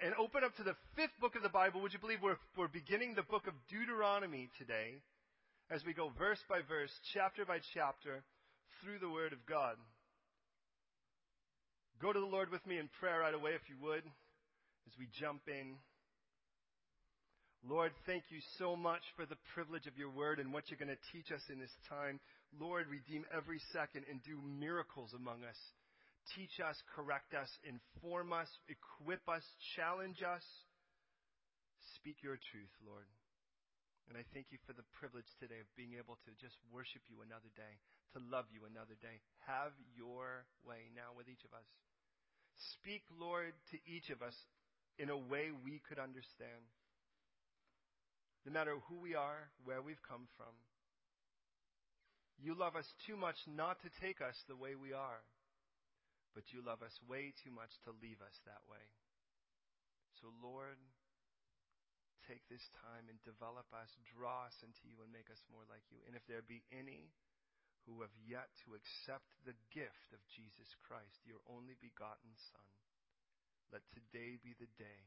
and open up to the fifth book of the Bible. Would you believe we're, we're beginning the book of Deuteronomy today as we go verse by verse, chapter by chapter through the Word of God. Go to the Lord with me in prayer right away, if you would, as we jump in. Lord, thank you so much for the privilege of your word and what you're going to teach us in this time. Lord, redeem every second and do miracles among us. Teach us, correct us, inform us, equip us, challenge us. Speak your truth, Lord. And I thank you for the privilege today of being able to just worship you another day, to love you another day. Have your way now with each of us. Speak, Lord, to each of us in a way we could understand. No matter who we are, where we've come from, you love us too much not to take us the way we are but you love us way too much to leave us that way. So, Lord, take this time and develop us, draw us into you, and make us more like you. And if there be any who have yet to accept the gift of Jesus Christ, your only begotten Son, let today be the day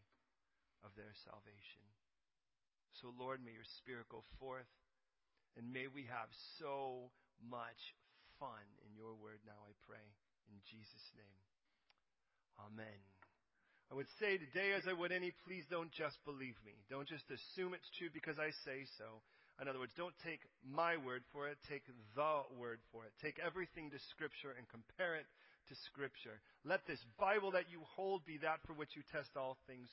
of their salvation. So, Lord, may your Spirit go forth, and may we have so much fun in your word now, I pray. In Jesus' name. Amen. I would say today, as I would any, please don't just believe me. Don't just assume it's true because I say so. In other words, don't take my word for it, take the word for it. Take everything to Scripture and compare it to Scripture. Let this Bible that you hold be that for which you test all things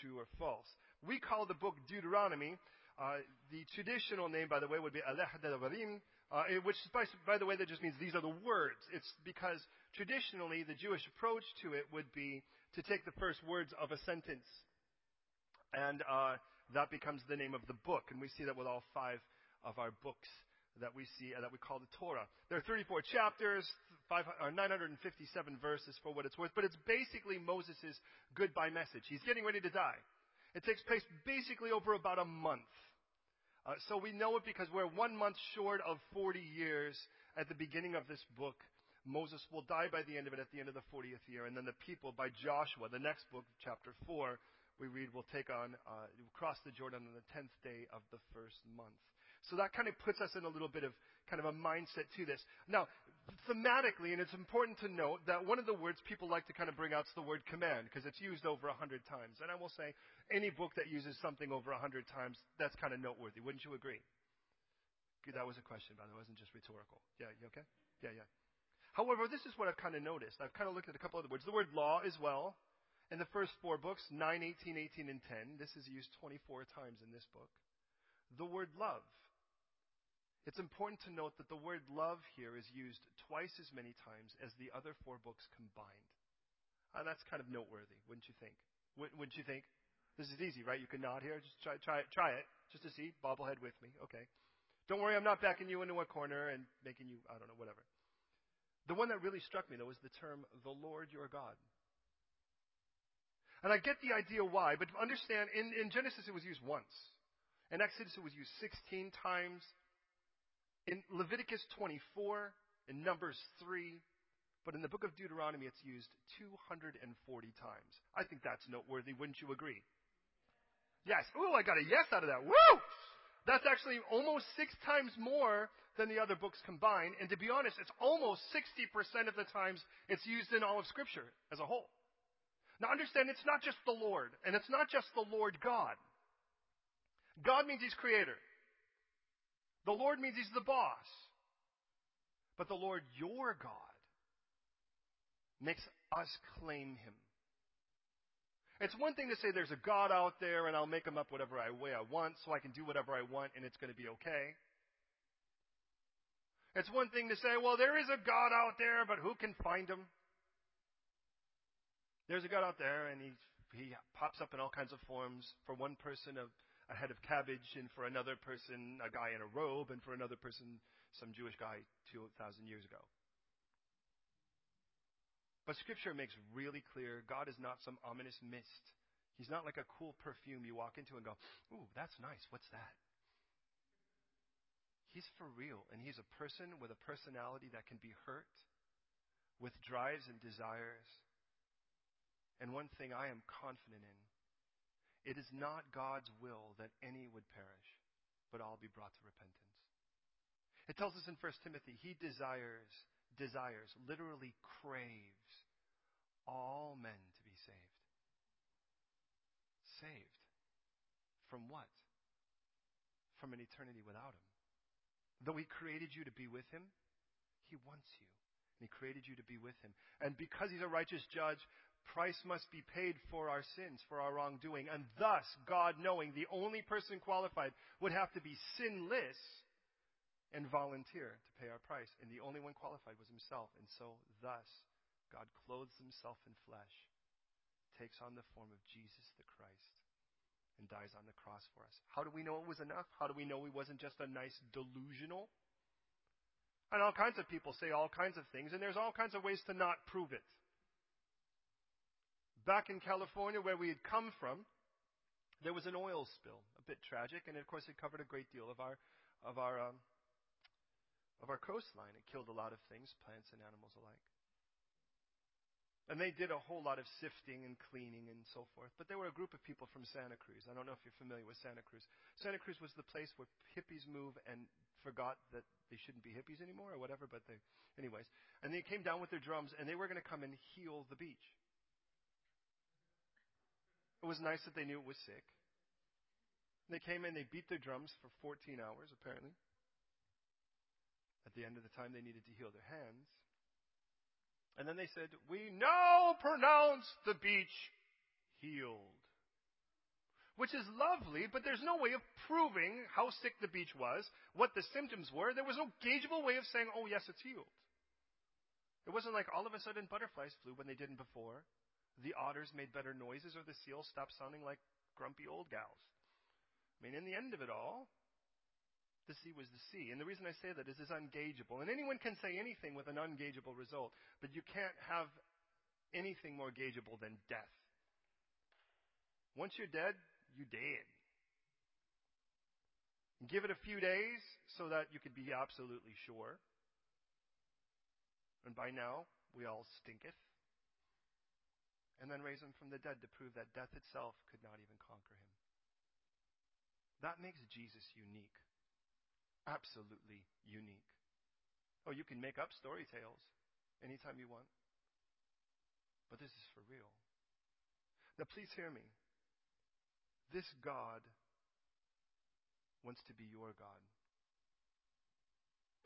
true or false. We call the book Deuteronomy. Uh, the traditional name, by the way, would be Aleh Devarim, uh, which, by, by the way, that just means these are the words. It's because traditionally the Jewish approach to it would be to take the first words of a sentence, and uh, that becomes the name of the book. And we see that with all five of our books that we see uh, that we call the Torah. There are 34 chapters, 5, or 957 verses for what it's worth, but it's basically Moses' goodbye message. He's getting ready to die. It takes place basically over about a month. Uh, so we know it because we're one month short of 40 years at the beginning of this book. Moses will die by the end of it at the end of the 40th year. And then the people by Joshua, the next book, chapter 4, we read will take on, uh, cross the Jordan on the 10th day of the first month. So that kind of puts us in a little bit of kind of a mindset to this. Now, thematically, and it's important to note that one of the words people like to kind of bring out is the word command because it's used over a hundred times. And I will say, any book that uses something over a hundred times, that's kind of noteworthy. Wouldn't you agree? That was a question, by the way. It wasn't just rhetorical. Yeah, you okay? Yeah, yeah. However, this is what I've kind of noticed. I've kind of looked at a couple other words. The word law as well. In the first four books, 9, 18, 18, and 10, this is used 24 times in this book. The word love it's important to note that the word love here is used twice as many times as the other four books combined. And that's kind of noteworthy, wouldn't you think? Wouldn't you think? This is easy, right? You can nod here. Just try, try, try it, just to see. Bobblehead with me. Okay. Don't worry, I'm not backing you into a corner and making you, I don't know, whatever. The one that really struck me, though, was the term, the Lord your God. And I get the idea why, but understand, in, in Genesis it was used once. In Exodus it was used 16 times. In Leviticus 24, in Numbers 3, but in the book of Deuteronomy it's used 240 times. I think that's noteworthy, wouldn't you agree? Yes. Ooh, I got a yes out of that. Woo! That's actually almost six times more than the other books combined. And to be honest, it's almost 60% of the times it's used in all of Scripture as a whole. Now understand, it's not just the Lord, and it's not just the Lord God. God means He's creator. The Lord means He's the boss. But the Lord, your God, makes us claim Him. It's one thing to say there's a God out there and I'll make him up whatever I, way I want so I can do whatever I want and it's going to be okay. It's one thing to say, well, there is a God out there, but who can find him? There's a God out there and he, he pops up in all kinds of forms. For one person, of a head of cabbage, and for another person, a guy in a robe, and for another person, some Jewish guy 2,000 years ago. But Scripture makes really clear God is not some ominous mist. He's not like a cool perfume you walk into and go, Ooh, that's nice. What's that? He's for real, and he's a person with a personality that can be hurt, with drives and desires. And one thing I am confident in it is not God's will that any would perish, but all be brought to repentance. It tells us in 1 Timothy, he desires, desires, literally craves all men to be saved. Saved. From what? From an eternity without him. Though he created you to be with him, he wants you. And he created you to be with him. And because he's a righteous judge, price must be paid for our sins, for our wrongdoing. And thus, God, knowing the only person qualified would have to be sinless and volunteer to pay our price. And the only one qualified was himself. And so, thus, God clothes himself in flesh, takes on the form of Jesus the Christ, and dies on the cross for us. How do we know it was enough? How do we know he wasn't just a nice delusional? And all kinds of people say all kinds of things, and there's all kinds of ways to not prove it back in California where we had come from, there was an oil spill, a bit tragic, and of course it covered a great deal of our of our um, of our coastline. It killed a lot of things, plants and animals alike. And they did a whole lot of sifting and cleaning and so forth. But there were a group of people from Santa Cruz. I don't know if you're familiar with Santa Cruz. Santa Cruz was the place where hippies move and forgot that they shouldn't be hippies anymore or whatever. But they, anyways, and they came down with their drums and they were going to come and heal the beach. It was nice that they knew it was sick. They came in, they beat their drums for 14 hours, apparently. At the end of the time, they needed to heal their hands. And then they said, We now pronounce the beach healed. Which is lovely, but there's no way of proving how sick the beach was, what the symptoms were. There was no gaugeable way of saying, oh, yes, it's healed. It wasn't like all of a sudden butterflies flew when they didn't before the otters made better noises or the seals stopped sounding like grumpy old gals. I mean, in the end of it all, the sea was the sea. And the reason I say that is it's ungaugeable. And anyone can say anything with an ungaugeable result, but you can't have anything more gaugeable than death. Once you're dead, you're dead. Give it a few days so that you could be absolutely sure. And by now, we all stinketh and then raise him from the dead to prove that death itself could not even conquer him. That makes Jesus unique. Absolutely unique. Oh, you can make up story tales anytime you want. But this is for real. Now, please hear me. This God wants to be your God.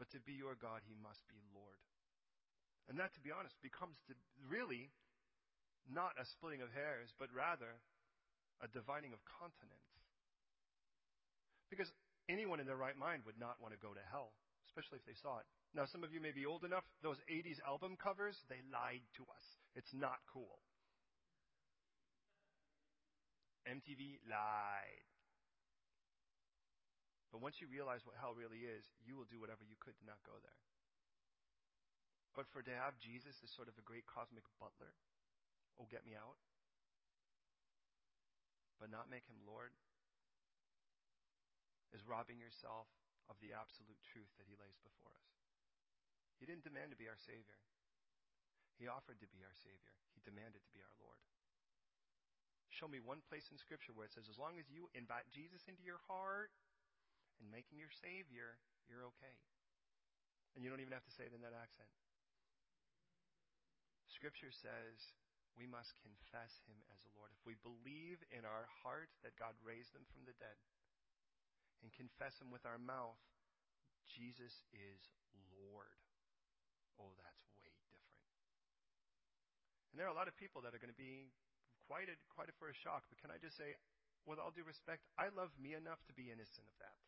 But to be your God, he must be Lord. And that, to be honest, becomes to really not a splitting of hairs, but rather a dividing of continents. Because anyone in their right mind would not want to go to hell, especially if they saw it. Now, some of you may be old enough, those 80s album covers, they lied to us. It's not cool. MTV lied. But once you realize what hell really is, you will do whatever you could to not go there. But for to have Jesus as sort of a great cosmic butler, oh, get me out, but not make him Lord, is robbing yourself of the absolute truth that he lays before us. He didn't demand to be our Savior. He offered to be our Savior. He demanded to be our Lord. Show me one place in Scripture where it says, as long as you invite Jesus into your heart and make him your Savior, you're okay. And you don't even have to say it in that accent. Scripture says we must confess him as a Lord. If we believe in our heart that God raised him from the dead and confess him with our mouth, Jesus is Lord. Oh, that's way different. And there are a lot of people that are going to be quite a, quite a for a shock. But can I just say, with all due respect, I love me enough to be innocent of that.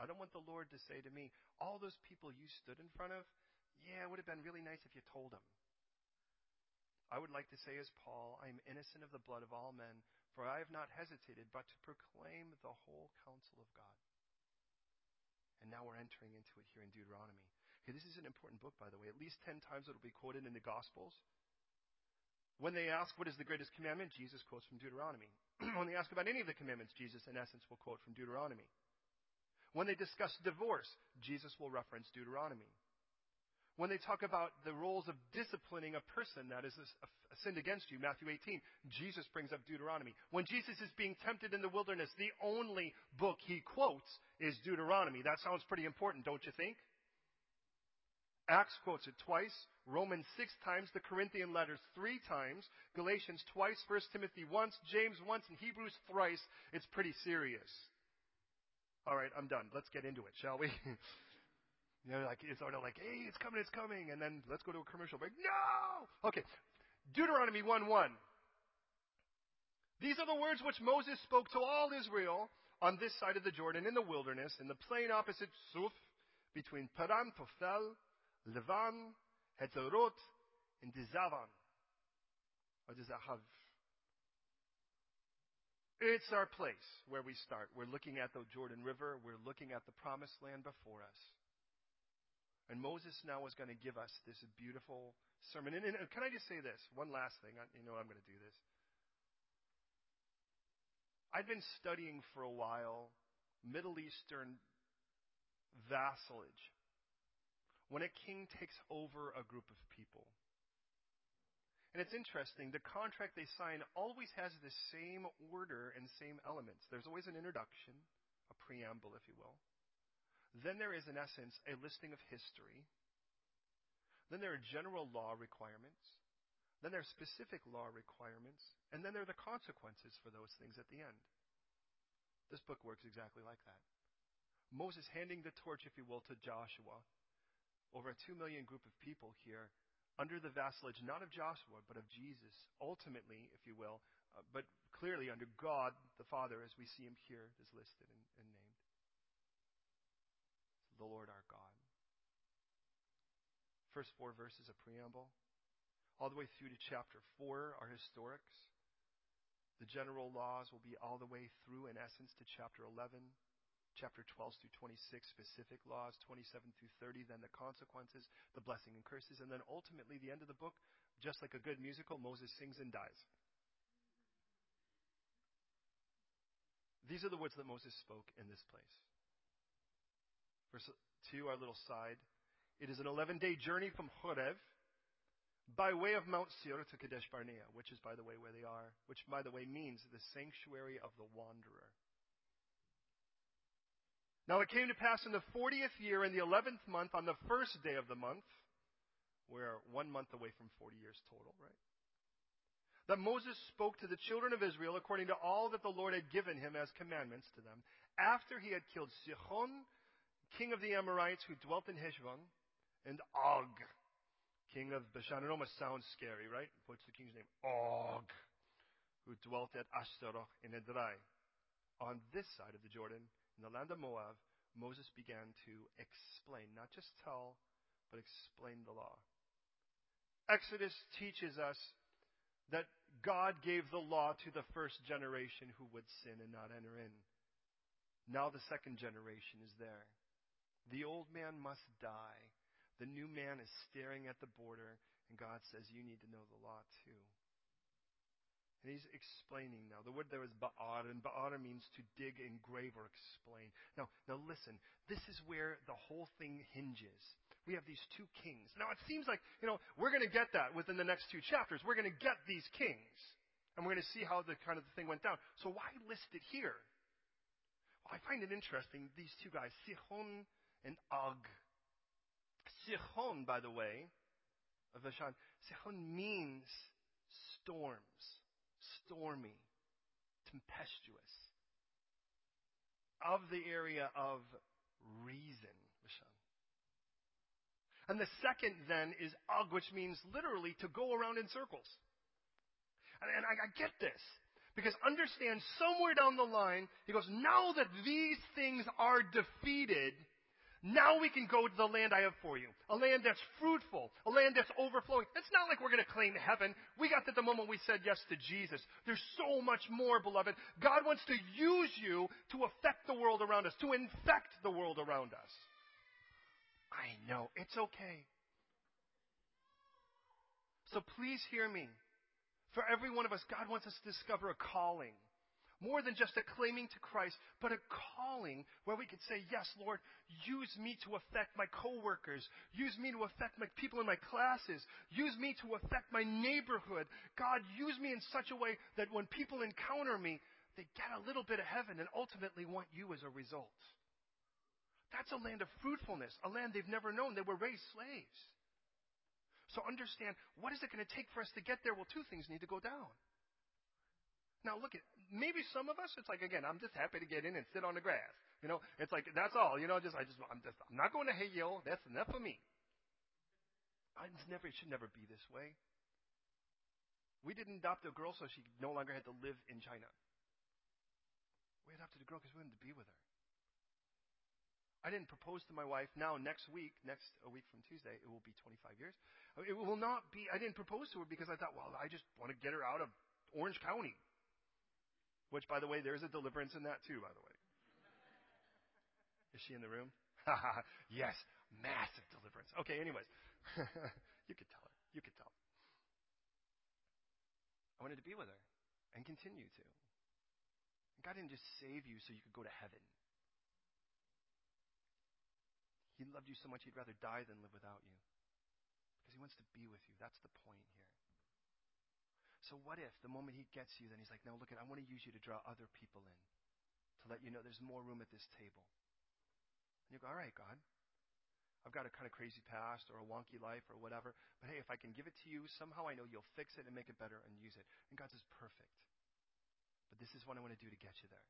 I don't want the Lord to say to me, all those people you stood in front of, yeah, it would have been really nice if you told them. I would like to say, as Paul, I am innocent of the blood of all men, for I have not hesitated but to proclaim the whole counsel of God. And now we're entering into it here in Deuteronomy. Okay, this is an important book, by the way. At least ten times it will be quoted in the Gospels. When they ask what is the greatest commandment, Jesus quotes from Deuteronomy. when they ask about any of the commandments, Jesus, in essence, will quote from Deuteronomy. When they discuss divorce, Jesus will reference Deuteronomy. When they talk about the roles of disciplining a person that is a sinned against you, Matthew 18, Jesus brings up Deuteronomy. When Jesus is being tempted in the wilderness, the only book he quotes is Deuteronomy. That sounds pretty important, don't you think? Acts quotes it twice, Romans six times, the Corinthian letters three times, Galatians twice, 1 Timothy once, James once, and Hebrews thrice. It's pretty serious. All right, I'm done. Let's get into it, shall we? know, like it's sort of like, hey, it's coming, it's coming, and then let's go to a commercial break. No. Okay, Deuteronomy 1 1. These are the words which Moses spoke to all Israel on this side of the Jordan in the wilderness, in the plain opposite Suf, between Paran Tophel Levan, Hetzorot, and Dizavan. Or Dizahav. It's our place where we start. We're looking at the Jordan River. We're looking at the promised land before us. And Moses now is going to give us this beautiful sermon. And, and, and can I just say this? One last thing. I, you know I'm going to do this. I've been studying for a while Middle Eastern vassalage when a king takes over a group of people. And it's interesting, the contract they sign always has the same order and same elements. There's always an introduction, a preamble, if you will. Then there is, in essence, a listing of history. Then there are general law requirements. Then there are specific law requirements. And then there are the consequences for those things at the end. This book works exactly like that. Moses handing the torch, if you will, to Joshua over a two million group of people here under the vassalage not of Joshua, but of Jesus, ultimately, if you will, uh, but clearly under God the Father, as we see him here is listed and named. The Lord our God. First four verses of preamble. All the way through to chapter 4 are historics. The general laws will be all the way through, in essence, to chapter 11 chapter 12 through 26, specific laws, 27 through 30, then the consequences, the blessing and curses, and then ultimately the end of the book, just like a good musical, Moses sings and dies. These are the words that Moses spoke in this place. Verse 2, our little side. It is an 11 day journey from Horeb by way of Mount Seir to Kadesh Barnea, which is, by the way, where they are, which, by the way, means the sanctuary of the wanderer. Now it came to pass in the fortieth year, in the eleventh month, on the first day of the month, we're one month away from 40 years total, right? That Moses spoke to the children of Israel according to all that the Lord had given him as commandments to them, after he had killed Sihon, king of the Amorites, who dwelt in Heshbon, and Og, king of Bashan. It almost sounds scary, right? What's the king's name? Og, who dwelt at Ashtaroth in Edrei, on this side of the Jordan, in the land of Moab, Moses began to explain, not just tell, but explain the law. Exodus teaches us that God gave the law to the first generation who would sin and not enter in. Now the second generation is there. The old man must die. The new man is staring at the border, and God says, You need to know the law too. And he's explaining now. The word there is ba'ar, and ba'ar means to dig, engrave, or explain. Now, now listen. This is where the whole thing hinges. We have these two kings. Now, it seems like, you know, we're going to get that within the next two chapters. We're going to get these kings. And we're going to see how the kind of the thing went down. So why list it here? Well, I find it interesting, these two guys, Sihon and Og. Sihon, by the way, of Bashan, Sihon means storms stormy, tempestuous, of the area of reason. And the second then is Og, which means literally to go around in circles. And, and I, I get this. Because understand somewhere down the line, he goes, now that these things are defeated, now we can go to the land I have for you. A land that's fruitful. A land that's overflowing. It's not like we're going to claim heaven. We got that the moment we said yes to Jesus. There's so much more, beloved. God wants to use you to affect the world around us, to infect the world around us. I know. It's okay. So please hear me. For every one of us, God wants us to discover a calling. More than just a claiming to Christ, but a calling where we could say, Yes, Lord, use me to affect my coworkers. Use me to affect my people in my classes. Use me to affect my neighborhood. God, use me in such a way that when people encounter me, they get a little bit of heaven and ultimately want you as a result. That's a land of fruitfulness, a land they've never known. They were raised slaves. So understand, what is it going to take for us to get there? Well, two things need to go down. Now look at maybe some of us it's like again I'm just happy to get in and sit on the grass. You know, it's like that's all. You know, just I just I'm just I'm not going to Hill. That's enough for me. I just never it should never be this way. We didn't adopt a girl so she no longer had to live in China. We adopted a girl because we wanted to be with her. I didn't propose to my wife. Now, next week, next a week from Tuesday, it will be 25 years. It will not be. I didn't propose to her because I thought, well, I just want to get her out of Orange County. Which, by the way, there's a deliverance in that too, by the way. Is she in the room? yes, massive deliverance. Okay, anyways. you could tell her. You could tell. I wanted to be with her and continue to. God didn't just save you so you could go to heaven. He loved you so much he'd rather die than live without you. Because he wants to be with you. That's the point here. So what if the moment he gets you, then he's like, no, look, at, I want to use you to draw other people in, to let you know there's more room at this table. And you go, all right, God, I've got a kind of crazy past or a wonky life or whatever, but hey, if I can give it to you, somehow I know you'll fix it and make it better and use it. And God says, perfect. But this is what I want to do to get you there.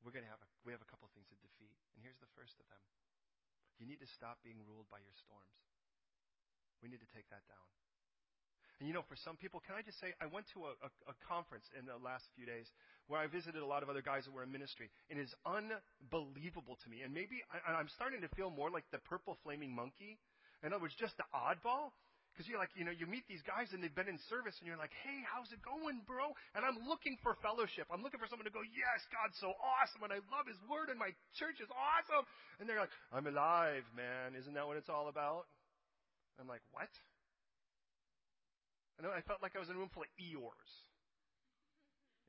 We're going to have a, we have a couple things to defeat, and here's the first of them. You need to stop being ruled by your storms. We need to take that down. And you know, for some people, can I just say, I went to a, a, a, conference in the last few days where I visited a lot of other guys that were in ministry. It is unbelievable to me. And maybe I, I'm starting to feel more like the purple flaming monkey. In other words, just the oddball. Because you're like, you know, you meet these guys and they've been in service and you're like, hey, how's it going, bro? And I'm looking for fellowship. I'm looking for someone to go, yes, God's so awesome and I love his word and my church is awesome. And they're like, I'm alive, man. Isn't that what it's all about? I'm like, what? Know I felt like I was in a room full of Eeyores.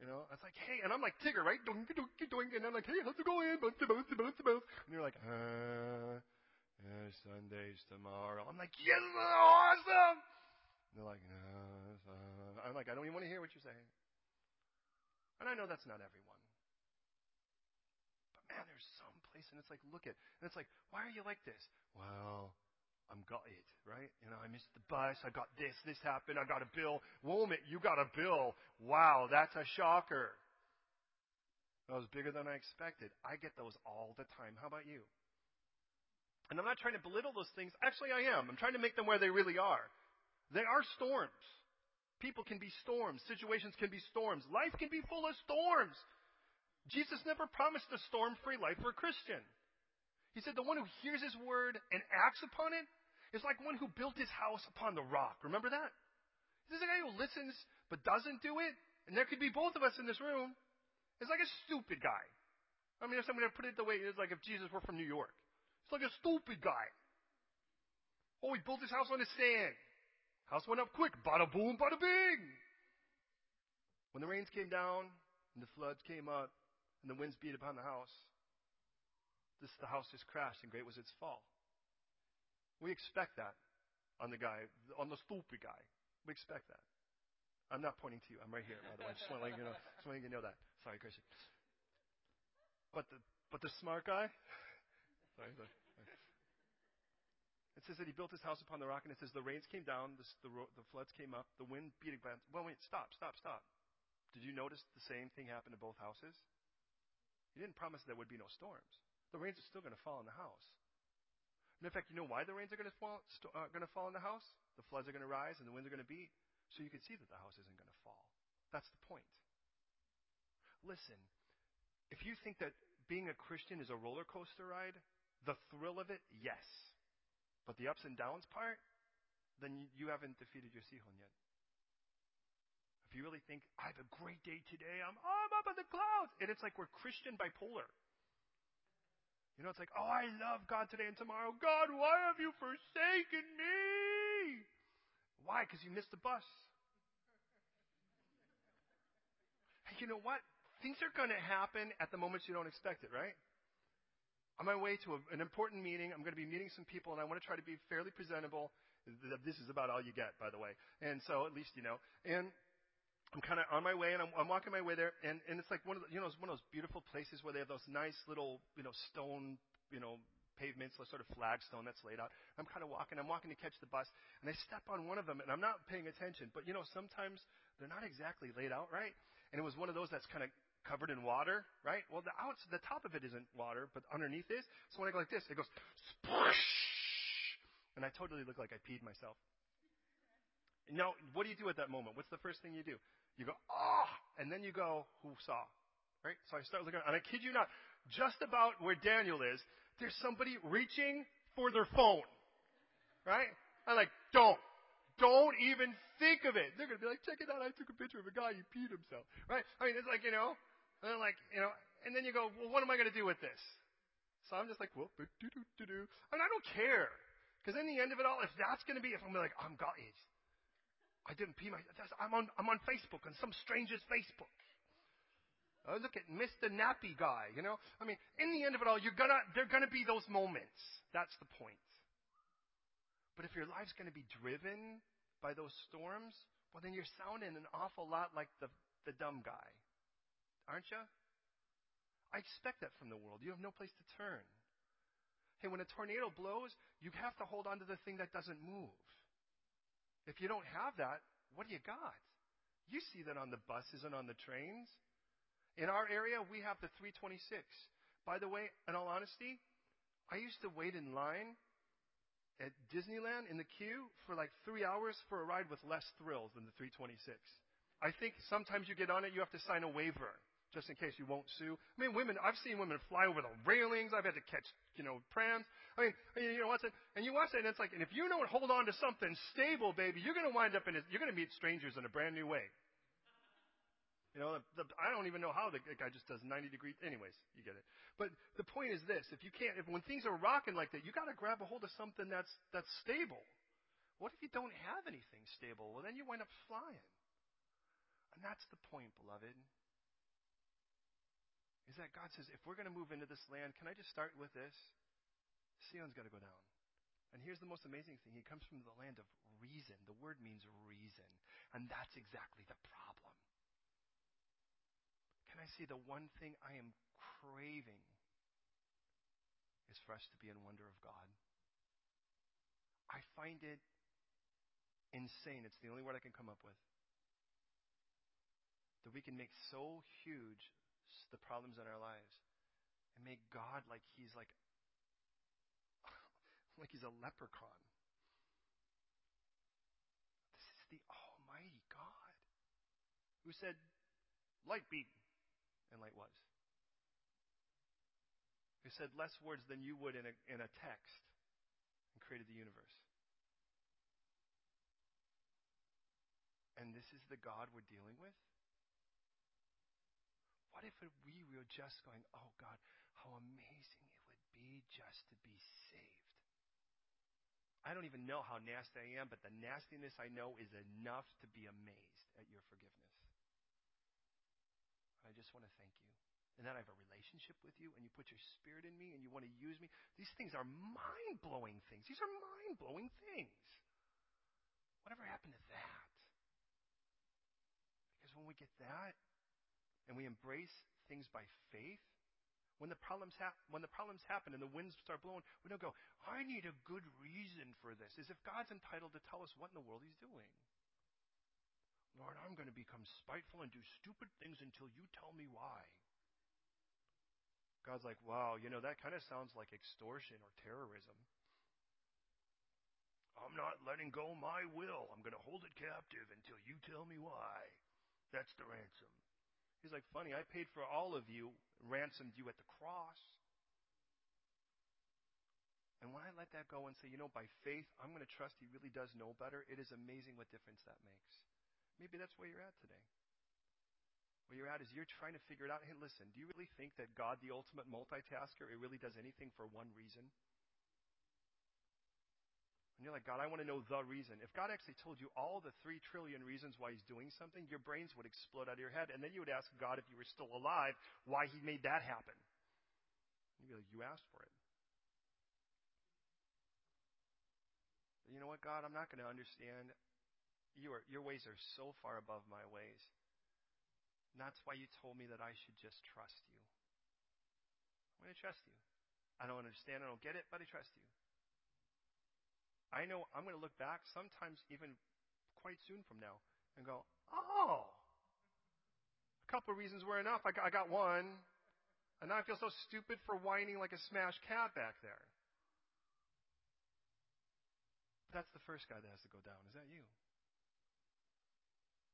You know, I was like, hey, and I'm like Tigger, right? Doink, doink, doink, and I'm like, hey, how's it going? Bouncy, bouncy, bouncy, bouncy. And you're like, uh, yeah, Sunday's tomorrow. I'm like, yes, awesome. And they're like, uh, uh, I'm like, I don't even want to hear what you're saying. And I know that's not everyone. But man, there's some place, and it's like, look at, and it's like, why are you like this? Well, I'm gutted, right? You know, I missed the bus. I got this. This happened. I got a bill. Woman, you got a bill. Wow, that's a shocker. That was bigger than I expected. I get those all the time. How about you? And I'm not trying to belittle those things. Actually, I am. I'm trying to make them where they really are. They are storms. People can be storms. Situations can be storms. Life can be full of storms. Jesus never promised a storm free life for a Christian. He said, The one who hears his word and acts upon it is like one who built his house upon the rock. Remember that? This is a guy who listens but doesn't do it. And there could be both of us in this room. It's like a stupid guy. I mean, if somebody put it the way it's like if Jesus were from New York. It's like a stupid guy. Oh, he built his house on the sand. House went up quick. Bada boom, bada bing. When the rains came down and the floods came up and the winds beat upon the house, this, the house just crashed and great was its fall. We expect that on the guy, on the stupid guy. We expect that. I'm not pointing to you. I'm right here, by the way. I just want to let you know, just want you know that. Sorry, Christian. But the, but the smart guy, sorry, sorry. It says that he built his house upon the rock, and it says the rains came down, the, the, the floods came up, the wind beat against. Well, wait, stop, stop, stop. Did you notice the same thing happened to both houses? He didn't promise there would be no storms the rains are still going to fall on the house. And in fact, you know why the rains are going to fall, uh, going to fall on the house? The floods are going to rise and the winds are going to beat, so you can see that the house isn't going to fall. That's the point. Listen, if you think that being a Christian is a roller coaster ride, the thrill of it, yes. But the ups and downs part, then you, haven't defeated your Sihon yet. If you really think, I have a great day today, I'm, I'm up in the clouds, and it's like we're Christian bipolar. You know, it's like, oh, I love God today and tomorrow. God, why have you forsaken me? Why? Because you missed the bus. Hey, you know what? things are going to happen at the moments you don't expect it, right? On my way to a, an important meeting, I'm going to be meeting some people, and I want to try to be fairly presentable. This is about all you get, by the way. And so at least you know. And I'm kind of on my way, and I'm, I'm walking my way there, and, and it's like one of the, you know, it's one of those beautiful places where they have those nice little, you know, stone, you know, pavements, sort of flagstone that's laid out. I'm kind of walking. I'm walking to catch the bus, and I step on one of them, and I'm not paying attention. But you know, sometimes they're not exactly laid out right. And it was one of those that's kind of covered in water, right? Well, the outs, the top of it isn't water, but underneath is. So when I go like this, it goes splash, and I totally look like I peed myself. Now, what do you do at that moment? What's the first thing you do? You go, ah, oh, and then you go, who saw? Right? So I start looking, and I kid you not, just about where Daniel is, there's somebody reaching for their phone. Right? I'm like, don't. Don't even think of it. They're to be like, check it out. I took a picture of a guy who peed himself. Right? I mean, it's like, you know, and then like, you know, and then you go, well, what am I to do with this? So I'm just like, well, do do do do. And I don't care. Because in the end of it all, if that's to be, if I'm like, I'm God, I didn't pee my. I'm on. I'm on Facebook on some stranger's Facebook. Oh, look at Mr. Nappy guy. You know. I mean, in the end of it all, you're gonna. There're gonna be those moments. That's the point. But if your life's gonna be driven by those storms, well, then you're sounding an awful lot like the the dumb guy, aren't you? I expect that from the world. You have no place to turn. Hey, when a tornado blows, you have to hold on to the thing that doesn't move. If you don't have that, what do you got? You see that on the buses and on the trains. In our area, we have the 326. By the way, in all honesty, I used to wait in line at Disneyland in the queue for like three hours for a ride with less thrills than the 326. I think sometimes you get on it, you have to sign a waiver just in case you won't sue. I mean, women, I've seen women fly over the railings. I've had to catch, you know, prams. I mean, you know, what's it? And you watch it, and it's like, and if you don't hold on to something stable, baby, you're going to wind up in a, you're going to meet strangers in a brand new way. You know, the, the, I don't even know how the guy just does 90 degrees. Anyways, you get it. But the point is this: if you can't, if when things are rocking like that, you got to grab a hold of something that's that's stable. What if you don't have anything stable? Well, then you wind up flying. And that's the point, beloved is that God says, if we're going to move into this land, can I just start with this? Sihon's got to go down. And here's the most amazing thing. He comes from the land of reason. The word means reason. And that's exactly the problem. Can I say the one thing I am craving is for us to be in wonder of God? I find it insane. It's the only word I can come up with. That we can make so huge the problems in our lives and make God like he's like like he's a leprechaun. This is the Almighty God who said, Light be, and light was. Who said less words than you would in a, in a text and created the universe. And this is the God we're dealing with? What if we were just going, oh God, how amazing it would be just to be saved? I don't even know how nasty I am, but the nastiness I know is enough to be amazed at your forgiveness. I just want to thank you. And then I have a relationship with you, and you put your spirit in me, and you want to use me. These things are mind blowing things. These are mind blowing things. Whatever happened to that? Because when we get that, and we embrace things by faith, when the problems hap- when the problems happen and the winds start blowing, we don't go, "I need a good reason for this," as if God's entitled to tell us what in the world He's doing. Lord, I'm going to become spiteful and do stupid things until you tell me why. God's like, wow, you know, that kind of sounds like extortion or terrorism. I'm not letting go my will. I'm going to hold it captive until you tell me why. That's the ransom. He's like, funny, I paid for all of you, ransomed you at the cross. And when I let that go and say, you know, by faith, I'm going to trust he really does know better, it is amazing what difference that makes. Maybe that's where you're at today. Where you're at is you're trying to figure it out. Hey, listen, do you really think that God, the ultimate multitasker, it really does anything for one reason? And you're like, God, I want to know the reason. If God actually told you all the three trillion reasons why he's doing something, your brains would explode out of your head. And then you would ask God, if you were still alive, why he made that happen. You'd be like, you asked for it. But you know what, God? I'm not going to understand. You are, your ways are so far above my ways. And that's why you told me that I should just trust you. I'm going to trust you. I don't understand, I don't get it, but I trust you. I know I'm going to look back sometimes even quite soon from now and go, oh, a couple of reasons were enough. I got, I got one. And now I feel so stupid for whining like a smashed cat back there. But that's the first guy that has to go down. Is that you?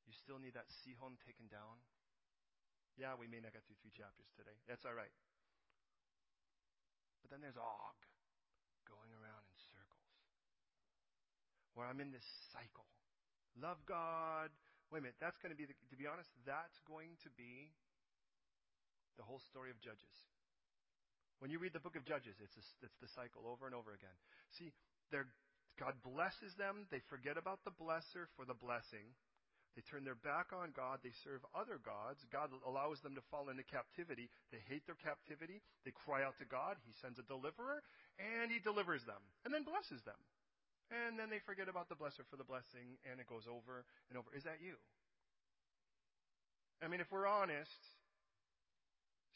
You still need that Sihon taken down? Yeah, we may not get through three chapters today. That's all right. But then there's Og going around in circles. Where I'm in this cycle. Love God. Wait a minute, that's going to be, the, to be honest, that's going to be the whole story of Judges. When you read the book of Judges, it's, a, it's the cycle over and over again. See, God blesses them. They forget about the blesser for the blessing. They turn their back on God. They serve other gods. God allows them to fall into captivity. They hate their captivity. They cry out to God. He sends a deliverer, and He delivers them, and then blesses them. And then they forget about the blesser for the blessing, and it goes over and over. Is that you? I mean, if we're honest,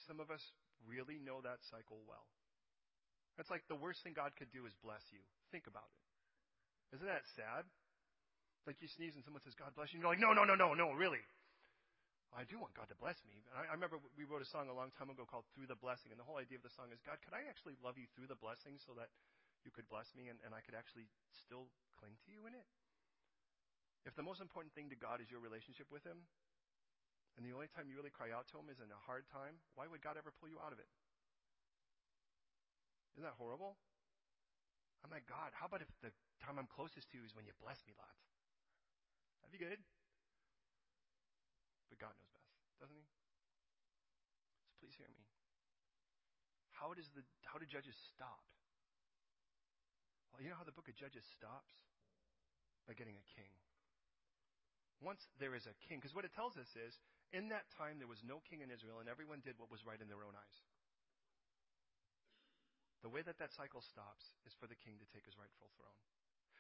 some of us really know that cycle well. That's like the worst thing God could do is bless you. Think about it. Isn't that sad? Like you sneeze and someone says, God bless you. And you're like, no, no, no, no, no, really. I do want God to bless me. I, I remember we wrote a song a long time ago called Through the Blessing. And the whole idea of the song is, God, could I actually love you through the blessing so that you could bless me and, and I could actually still cling to you in it? If the most important thing to God is your relationship with Him, and the only time you really cry out to Him is in a hard time, why would God ever pull you out of it? Isn't that horrible? I'm like, God, how about if the time I'm closest to you is when you bless me lots? That'd be good. But God knows best, doesn't He? So please hear me. How does the how do Judges stop? Well, you know how the book of Judges stops? By getting a king. Once there is a king, because what it tells us is, in that time there was no king in Israel, and everyone did what was right in their own eyes. The way that that cycle stops is for the king to take his rightful throne.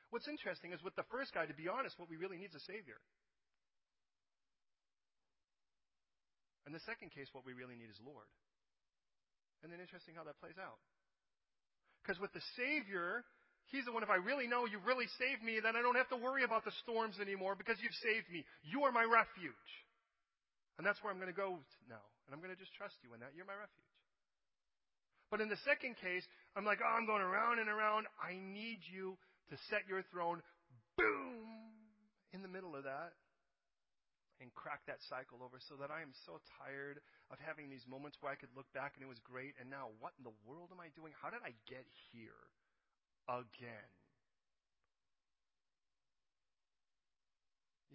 What's interesting is with the first guy, to be honest, what we really need is a Savior. In the second case, what we really need is Lord. And then interesting how that plays out. Because with the Savior, He's the one, if I really know you really saved me, then I don't have to worry about the storms anymore because you've saved me. You are my refuge. And that's where I'm going to go now. And I'm going to just trust you in that. You're my refuge. But in the second case, I'm like, oh, I'm going around and around. I need you to set your throne, boom, in the middle of that and crack that cycle over so that I am so tired of having these moments where I could look back and it was great and now what in the world am I doing? How did I get here again?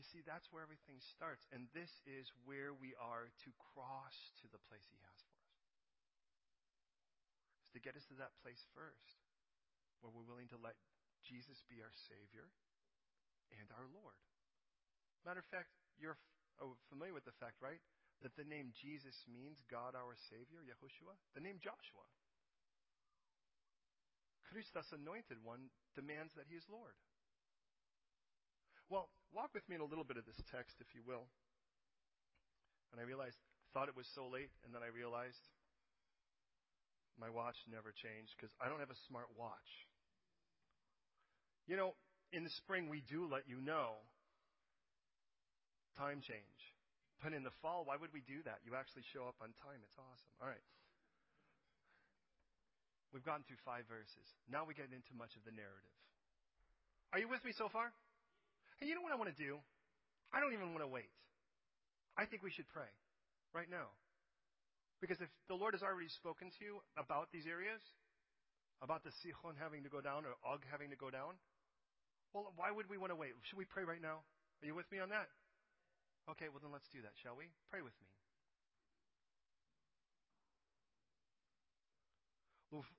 You see, that's where everything starts. And this is where we are to cross to the place He has for us. Is to get us to that place first, where we're willing to let Jesus be our Savior and our Lord. Matter of fact, you're oh, familiar with the fact, right? That the name Jesus means God our Savior, Yahushua. The name Joshua. Christus, anointed one, demands that he is Lord. Well, walk with me in a little bit of this text, if you will. And I realized, thought it was so late, and then I realized my watch never changed because I don't have a smart watch. You know, in the spring, we do let you know time change. But in the fall, why would we do that? You actually show up on time. It's awesome. All right. We've gotten through five verses. Now we get into much of the narrative. Are you with me so far? Hey, you know what I want to do? I don't even want to wait. I think we should pray right now. Because if the Lord has already spoken to you about these areas, about the Sichon having to go down or Og having to go down, well, why would we want to wait? Should we pray right now? Are you with me on that? Okay, well then let's do that, shall we? Pray with me.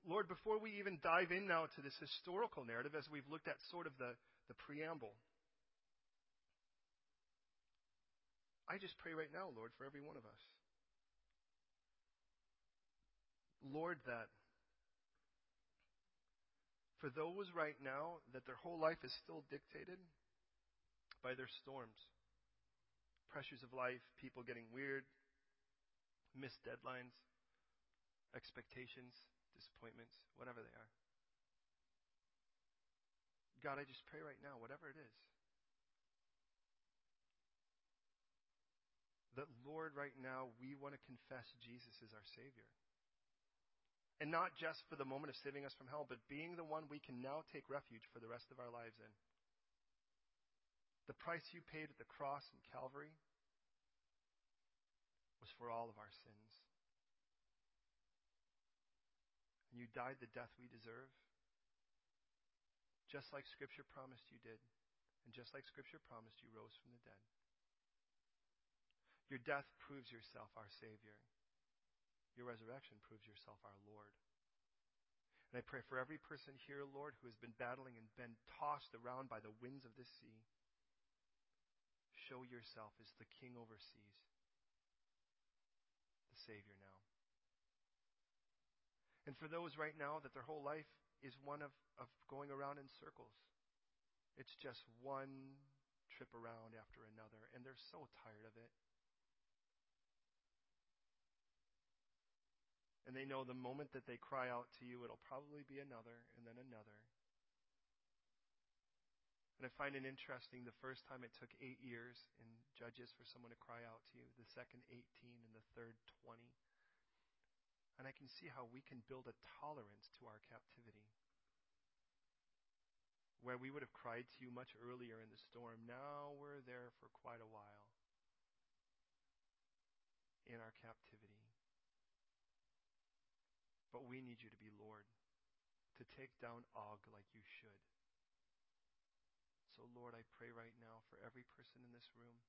Lord, before we even dive in now to this historical narrative, as we've looked at sort of the, the preamble, I just pray right now, Lord, for every one of us. Lord, that for those right now that their whole life is still dictated by their storms, pressures of life, people getting weird, missed deadlines, expectations, disappointments, whatever they are. God, I just pray right now, whatever it is, that Lord, right now, we want to confess Jesus is our Savior. And not just for the moment of saving us from hell, but being the one we can now take refuge for the rest of our lives in. The price you paid at the cross in Calvary was for all of our sins. And you died the death we deserve, just like Scripture promised you did, and just like Scripture promised you rose from the dead. Your death proves yourself our Savior. Your resurrection proves yourself our Lord. And I pray for every person here, Lord, who has been battling and been tossed around by the winds of this sea. Show yourself as the King overseas, the Savior now. And for those right now that their whole life is one of, of going around in circles, it's just one trip around after another, and they're so tired of it. And they know the moment that they cry out to you, it'll probably be another, and then another. And I find it interesting the first time it took eight years in Judges for someone to cry out to you, the second 18, and the third 20. And I can see how we can build a tolerance to our captivity. Where we would have cried to you much earlier in the storm, now we're there for quite a while in our captivity. But we need you to be Lord, to take down Og like you should. So, Lord, I pray right now for every person in this room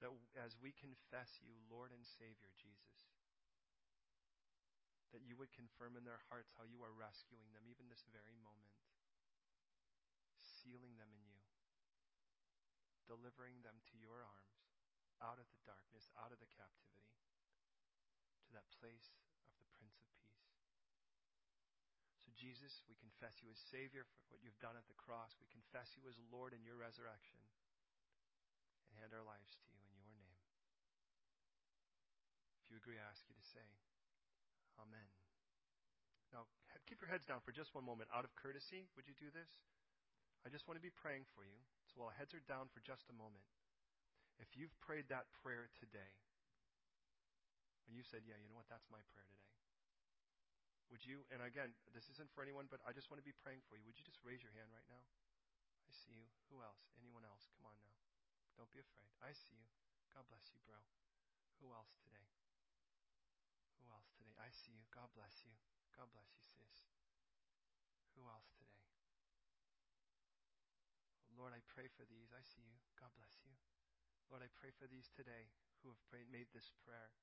that as we confess you, Lord and Savior Jesus, that you would confirm in their hearts how you are rescuing them even this very moment, sealing them in you, delivering them to your arms, out of the darkness, out of the captivity, to that place of the Prince of Peace. So, Jesus, we confess you as Savior for what you've done at the cross. We confess you as Lord in your resurrection and hand our lives to you. If you agree, I ask you to say, Amen. Now, keep your heads down for just one moment. Out of courtesy, would you do this? I just want to be praying for you. So while heads are down for just a moment, if you've prayed that prayer today, and you said, Yeah, you know what? That's my prayer today. Would you, and again, this isn't for anyone, but I just want to be praying for you. Would you just raise your hand right now? I see you. Who else? Anyone else? Come on now. Don't be afraid. I see you. God bless you, bro. Who else today? I see you. God bless you. God bless you, sis. Who else today? Lord, I pray for these. I see you. God bless you. Lord, I pray for these today who have prayed, made this prayer,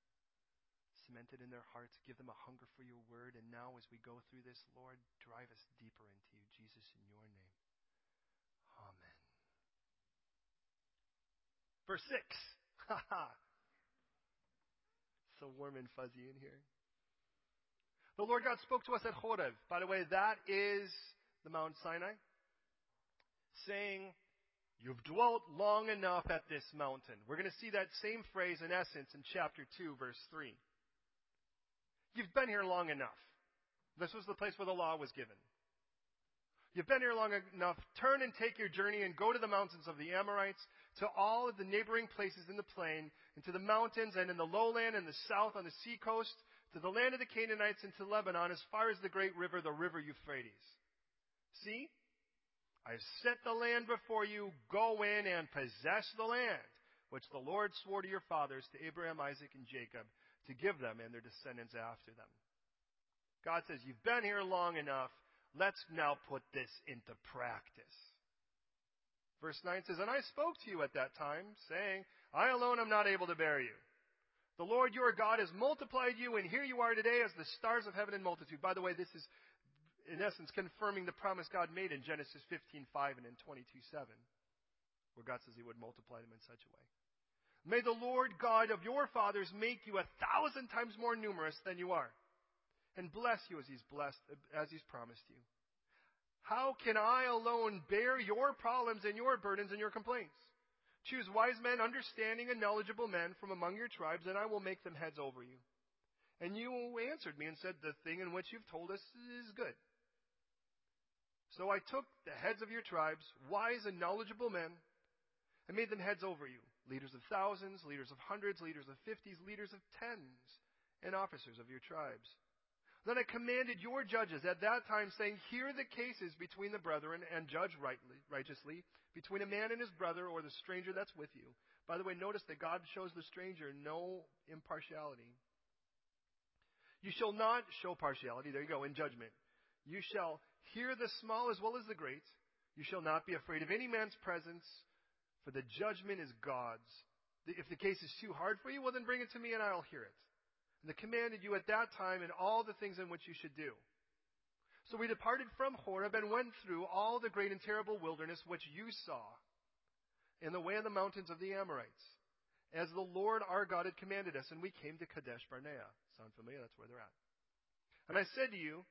cemented in their hearts. Give them a hunger for your word. And now, as we go through this, Lord, drive us deeper into you. Jesus, in your name. Amen. Verse 6. Ha ha. So warm and fuzzy in here. The Lord God spoke to us at Horeb. By the way, that is the Mount Sinai, saying, You've dwelt long enough at this mountain. We're going to see that same phrase in essence in chapter 2, verse 3. You've been here long enough. This was the place where the law was given. You've been here long enough. Turn and take your journey and go to the mountains of the Amorites, to all of the neighboring places in the plain, and to the mountains and in the lowland and the south on the seacoast, to the land of the Canaanites and to Lebanon, as far as the great river, the river Euphrates. See? I have set the land before you. Go in and possess the land, which the Lord swore to your fathers, to Abraham, Isaac, and Jacob, to give them and their descendants after them. God says, You've been here long enough. Let's now put this into practice. Verse 9 says, And I spoke to you at that time, saying, I alone am not able to bear you. The Lord your God has multiplied you, and here you are today as the stars of heaven in multitude. By the way, this is, in essence, confirming the promise God made in Genesis 15:5 and in 22:7, where God says He would multiply them in such a way. May the Lord God of your fathers make you a thousand times more numerous than you are, and bless you as He's blessed, as He's promised you. How can I alone bear your problems and your burdens and your complaints? Choose wise men, understanding and knowledgeable men from among your tribes, and I will make them heads over you. And you answered me and said, The thing in which you've told us is good. So I took the heads of your tribes, wise and knowledgeable men, and made them heads over you, leaders of thousands, leaders of hundreds, leaders of fifties, leaders of tens, and officers of your tribes. Then I commanded your judges at that time, saying, Hear the cases between the brethren, and judge rightly, righteously between a man and his brother, or the stranger that's with you. By the way, notice that God shows the stranger no impartiality. You shall not show partiality, there you go, in judgment. You shall hear the small as well as the great. You shall not be afraid of any man's presence, for the judgment is God's. If the case is too hard for you, well, then bring it to me and I'll hear it and commanded you at that time in all the things in which you should do. So we departed from Horeb and went through all the great and terrible wilderness which you saw in the way of the mountains of the Amorites, as the Lord our God had commanded us, and we came to Kadesh Barnea. Sound familiar? That's where they're at. And I said to you,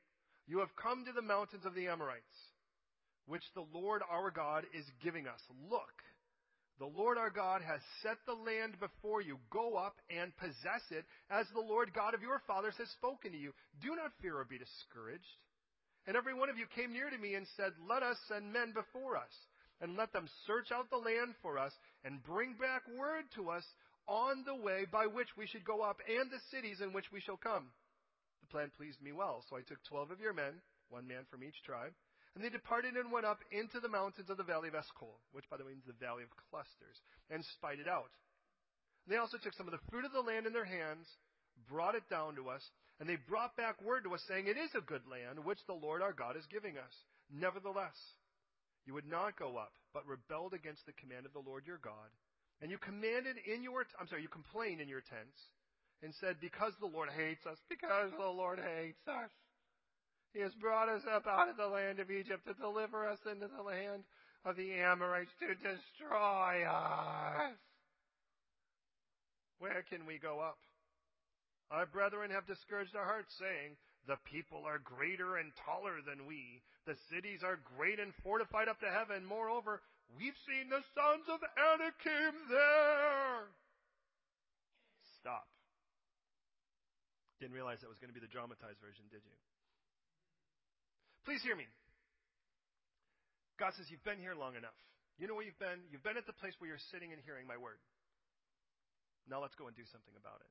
You have come to the mountains of the Amorites, which the Lord our God is giving us. Look, the Lord our God has set the land before you. Go up and possess it as the Lord God of your fathers has spoken to you. Do not fear or be discouraged. And every one of you came near to me and said, Let us send men before us, and let them search out the land for us, and bring back word to us on the way by which we should go up, and the cities in which we shall come. The plan pleased me well, so I took twelve of your men, one man from each tribe, and they departed and went up into the mountains of the valley of Eshcol, which by the way means the valley of clusters, and spied it out. And they also took some of the fruit of the land in their hands, brought it down to us, and they brought back word to us saying, It is a good land which the Lord our God is giving us. Nevertheless, you would not go up, but rebelled against the command of the Lord your God. And you commanded in your, I'm sorry, you complained in your tents and said, Because the Lord hates us, because the Lord hates us. He has brought us up out of the land of Egypt to deliver us into the land of the Amorites to destroy us. Where can we go up? Our brethren have discouraged our hearts, saying, The people are greater and taller than we. The cities are great and fortified up to heaven. Moreover, we've seen the sons of Anakim there. Stop. Didn't realize that was going to be the dramatized version, did you? Please hear me. God says, You've been here long enough. You know where you've been? You've been at the place where you're sitting and hearing my word. Now let's go and do something about it.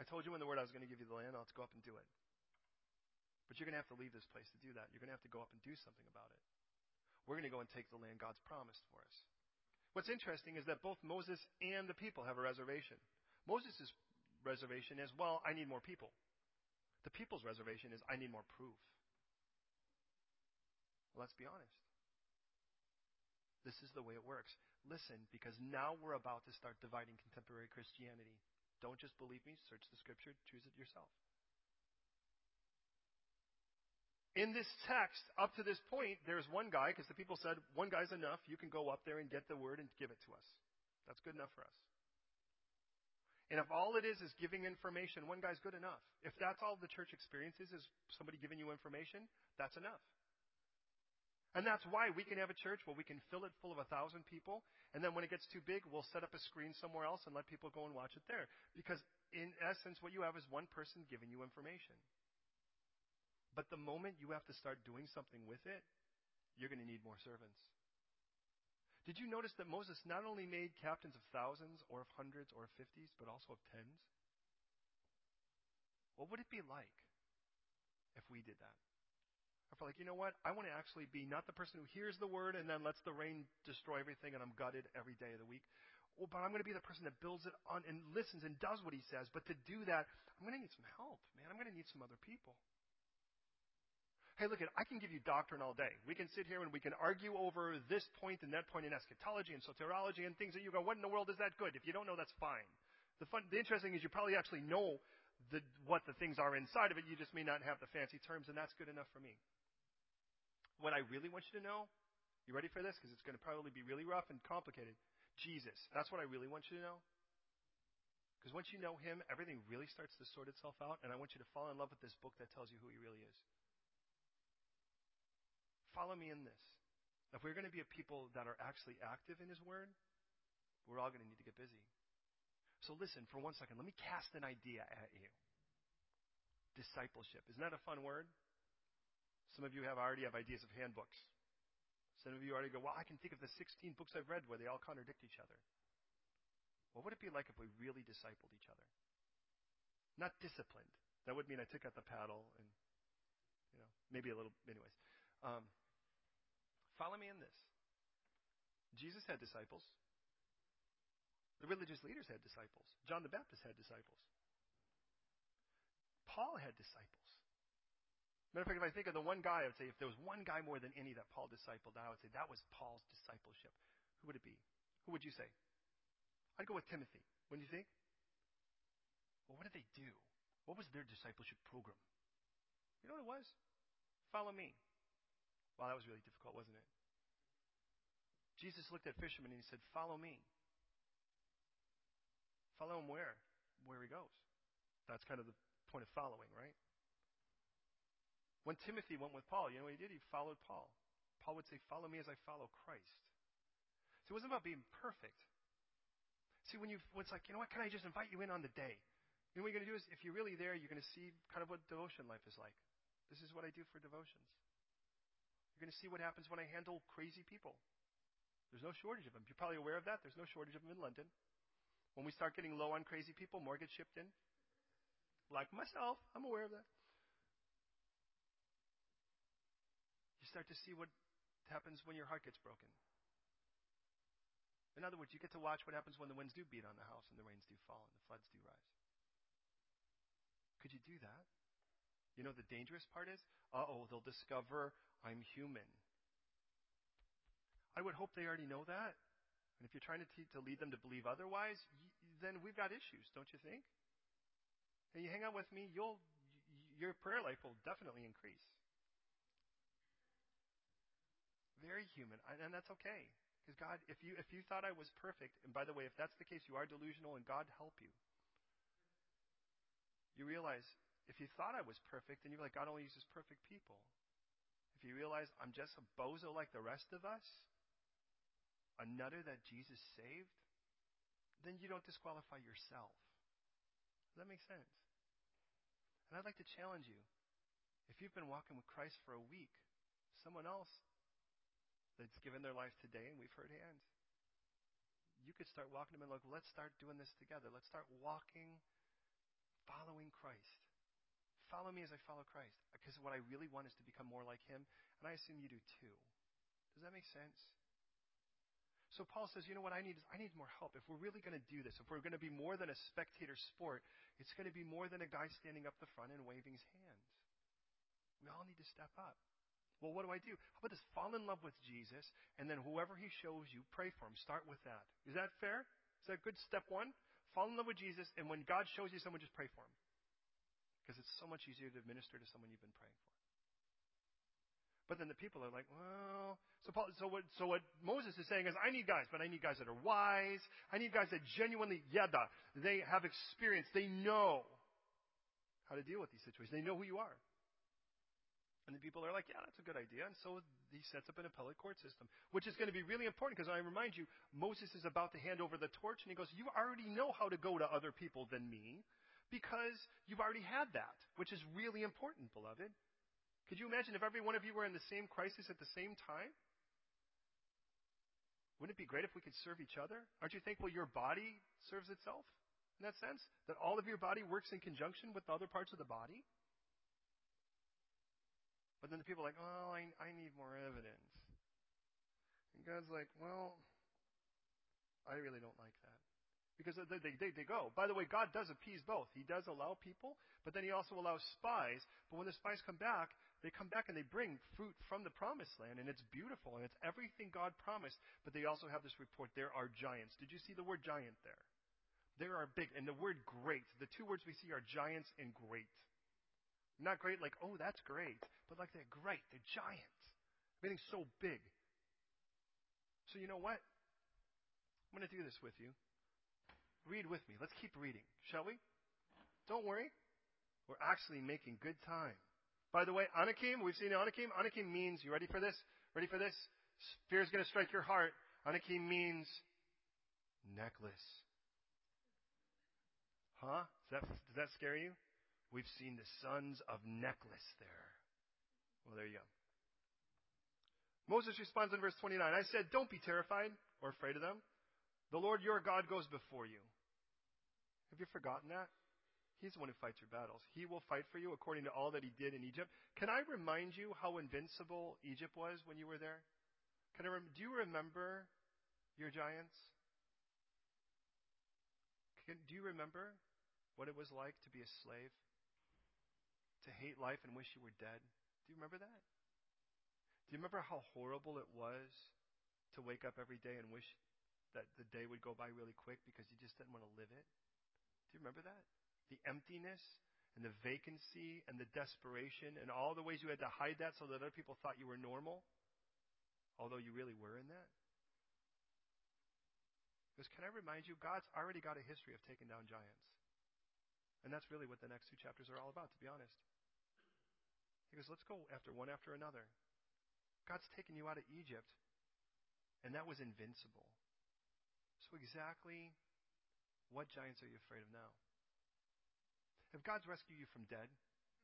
I told you in the word I was going to give you the land. Let's go up and do it. But you're going to have to leave this place to do that. You're going to have to go up and do something about it. We're going to go and take the land God's promised for us. What's interesting is that both Moses and the people have a reservation. Moses' reservation is, well, I need more people. The people's reservation is, I need more proof. Let's be honest. This is the way it works. Listen, because now we're about to start dividing contemporary Christianity. Don't just believe me, search the scripture, choose it yourself. In this text, up to this point, there's one guy, because the people said, one guy's enough. You can go up there and get the word and give it to us. That's good enough for us. And if all it is is giving information, one guy's good enough. If that's all the church experiences is somebody giving you information, that's enough. And that's why we can have a church where we can fill it full of a thousand people, and then when it gets too big, we'll set up a screen somewhere else and let people go and watch it there. Because in essence, what you have is one person giving you information. But the moment you have to start doing something with it, you're going to need more servants. Did you notice that Moses not only made captains of thousands or of hundreds or of fifties, but also of tens? What would it be like if we did that? I felt like, you know what? I want to actually be not the person who hears the word and then lets the rain destroy everything and I'm gutted every day of the week. Well, but I'm going to be the person that builds it on and listens and does what he says. But to do that, I'm going to need some help, man. I'm going to need some other people. Hey, look, I can give you doctrine all day. We can sit here and we can argue over this point and that point in eschatology and soteriology and things that you go, what in the world is that good? If you don't know, that's fine. The fun, the interesting is you probably actually know the, what the things are inside of it. You just may not have the fancy terms, and that's good enough for me. What I really want you to know, you ready for this? Because it's going to probably be really rough and complicated. Jesus. That's what I really want you to know. Because once you know Him, everything really starts to sort itself out, and I want you to fall in love with this book that tells you who He really is. Follow me in this. If we're going to be a people that are actually active in His Word, we're all going to need to get busy. So listen for one second. Let me cast an idea at you. Discipleship. Isn't that a fun word? Some of you have already have ideas of handbooks. Some of you already go, well, I can think of the 16 books I've read where they all contradict each other. What would it be like if we really discipled each other? Not disciplined. That would mean I took out the paddle and, you know, maybe a little, anyways. Um, follow me in this. Jesus had disciples. The religious leaders had disciples. John the Baptist had disciples. Paul had disciples. Matter of fact, if I think of the one guy, I would say if there was one guy more than any that Paul discipled, I would say that was Paul's discipleship. Who would it be? Who would you say? I'd go with Timothy. Wouldn't you think? Well, what did they do? What was their discipleship program? You know what it was? Follow me. Wow, that was really difficult, wasn't it? Jesus looked at fishermen and he said, Follow me. Follow him where? Where he goes. That's kind of the point of following, right? When Timothy went with Paul, you know what he did? He followed Paul. Paul would say, Follow me as I follow Christ. So it wasn't about being perfect. See, when you when it's like, you know what, can I just invite you in on the day? You know what you're going to do is, if you're really there, you're going to see kind of what devotion life is like. This is what I do for devotions. You're going to see what happens when I handle crazy people. There's no shortage of them. You're probably aware of that. There's no shortage of them in London. When we start getting low on crazy people, more get shipped in. Like myself, I'm aware of that. Start to see what happens when your heart gets broken. In other words, you get to watch what happens when the winds do beat on the house and the rains do fall and the floods do rise. Could you do that? You know, the dangerous part is, uh oh, they'll discover I'm human. I would hope they already know that. And if you're trying to, te- to lead them to believe otherwise, y- then we've got issues, don't you think? And you hang out with me, you'll, y- your prayer life will definitely increase. Human, and that's okay. Because God, if you if you thought I was perfect, and by the way, if that's the case, you are delusional, and God help you. You realize if you thought I was perfect, then you're like God only uses perfect people. If you realize I'm just a bozo like the rest of us, a nutter that Jesus saved, then you don't disqualify yourself. Does that make sense? And I'd like to challenge you. If you've been walking with Christ for a week, someone else that's given their life today, and we've heard hands. You could start walking them and like, let's start doing this together. Let's start walking, following Christ. Follow me as I follow Christ. Because what I really want is to become more like Him, and I assume you do too. Does that make sense? So Paul says, you know what I need is I need more help. If we're really going to do this, if we're going to be more than a spectator sport, it's going to be more than a guy standing up the front and waving his hands. We all need to step up. Well, what do I do? How about this? Fall in love with Jesus, and then whoever he shows you, pray for him. Start with that. Is that fair? Is that good? Step one? Fall in love with Jesus, and when God shows you someone, just pray for him. Because it's so much easier to minister to someone you've been praying for. But then the people are like, well, so Paul, so what, so what Moses is saying is, I need guys, but I need guys that are wise. I need guys that genuinely, yada, they have experience. They know how to deal with these situations. They know who you are. And the people are like, yeah, that's a good idea. And so he sets up an appellate court system, which is going to be really important because I remind you, Moses is about to hand over the torch and he goes, you already know how to go to other people than me because you've already had that, which is really important, beloved. Could you imagine if every one of you were in the same crisis at the same time? Wouldn't it be great if we could serve each other? Aren't you thankful your body serves itself in that sense? That all of your body works in conjunction with the other parts of the body? But then the people are like, oh, I, I need more evidence. And God's like, well, I really don't like that. Because they, they, they, go. By the way, God does appease both. He does allow people, but then He also allows spies. But when the spies come back, they come back and they bring fruit from the promised land, and it's beautiful, and it's everything God promised. But they also have this report there are giants. Did you see the word giant there? There are big, and the word great, the two words we see are giants and great. Not great like, oh, that's great, but like they're great, they're giant. Everything's so big. So you know what? I'm going to do this with you. Read with me. Let's keep reading, shall we? Don't worry. We're actually making good time. By the way, Anakim, we've seen Anakim. Anakim means, you ready for this? Ready for this? Fear is going to strike your heart. Anakim means necklace. Huh? Does that, does that scare you? We've seen the sons of necklace there. Well, there you go. Moses responds in verse 29. I said, Don't be terrified or afraid of them. The Lord your God goes before you. Have you forgotten that? He's the one who fights your battles. He will fight for you according to all that he did in Egypt. Can I remind you how invincible Egypt was when you were there? Can I rem- do you remember your giants? Can, do you remember what it was like to be a slave? To hate life and wish you were dead? Do you remember that? Do you remember how horrible it was to wake up every day and wish that the day would go by really quick because you just didn't want to live it? Do you remember that? the emptiness and the vacancy and the desperation and all the ways you had to hide that so that other people thought you were normal, although you really were in that? Because can I remind you, God's already got a history of taking down giants. And that's really what the next two chapters are all about, to be honest. He goes, let's go after one after another. God's taken you out of Egypt, and that was invincible. So, exactly what giants are you afraid of now? If God's rescued you from dead,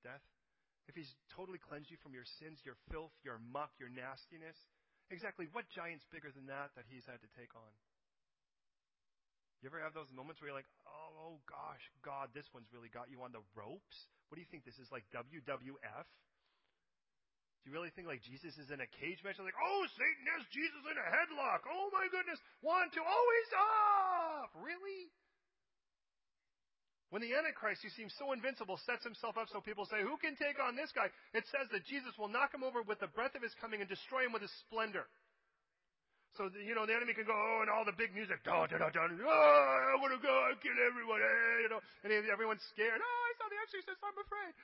death, if He's totally cleansed you from your sins, your filth, your muck, your nastiness, exactly what giant's bigger than that that He's had to take on? You ever have those moments where you're like, oh, oh gosh, God, this one's really got you on the ropes? What do you think this is like WWF? Do you really think like Jesus is in a cage match? Like, oh, Satan has Jesus in a headlock. Oh my goodness. One, two, oh, he's off. Really? When the Antichrist, who seems so invincible, sets himself up so people say, Who can take on this guy? It says that Jesus will knock him over with the breath of his coming and destroy him with his splendor. So, you know, the enemy can go, oh, and all the big music, da, da, da, da, oh, I want to go, I kill everyone, eh, you know, and everyone's scared. Oh, Saw the exorcist, I'm afraid.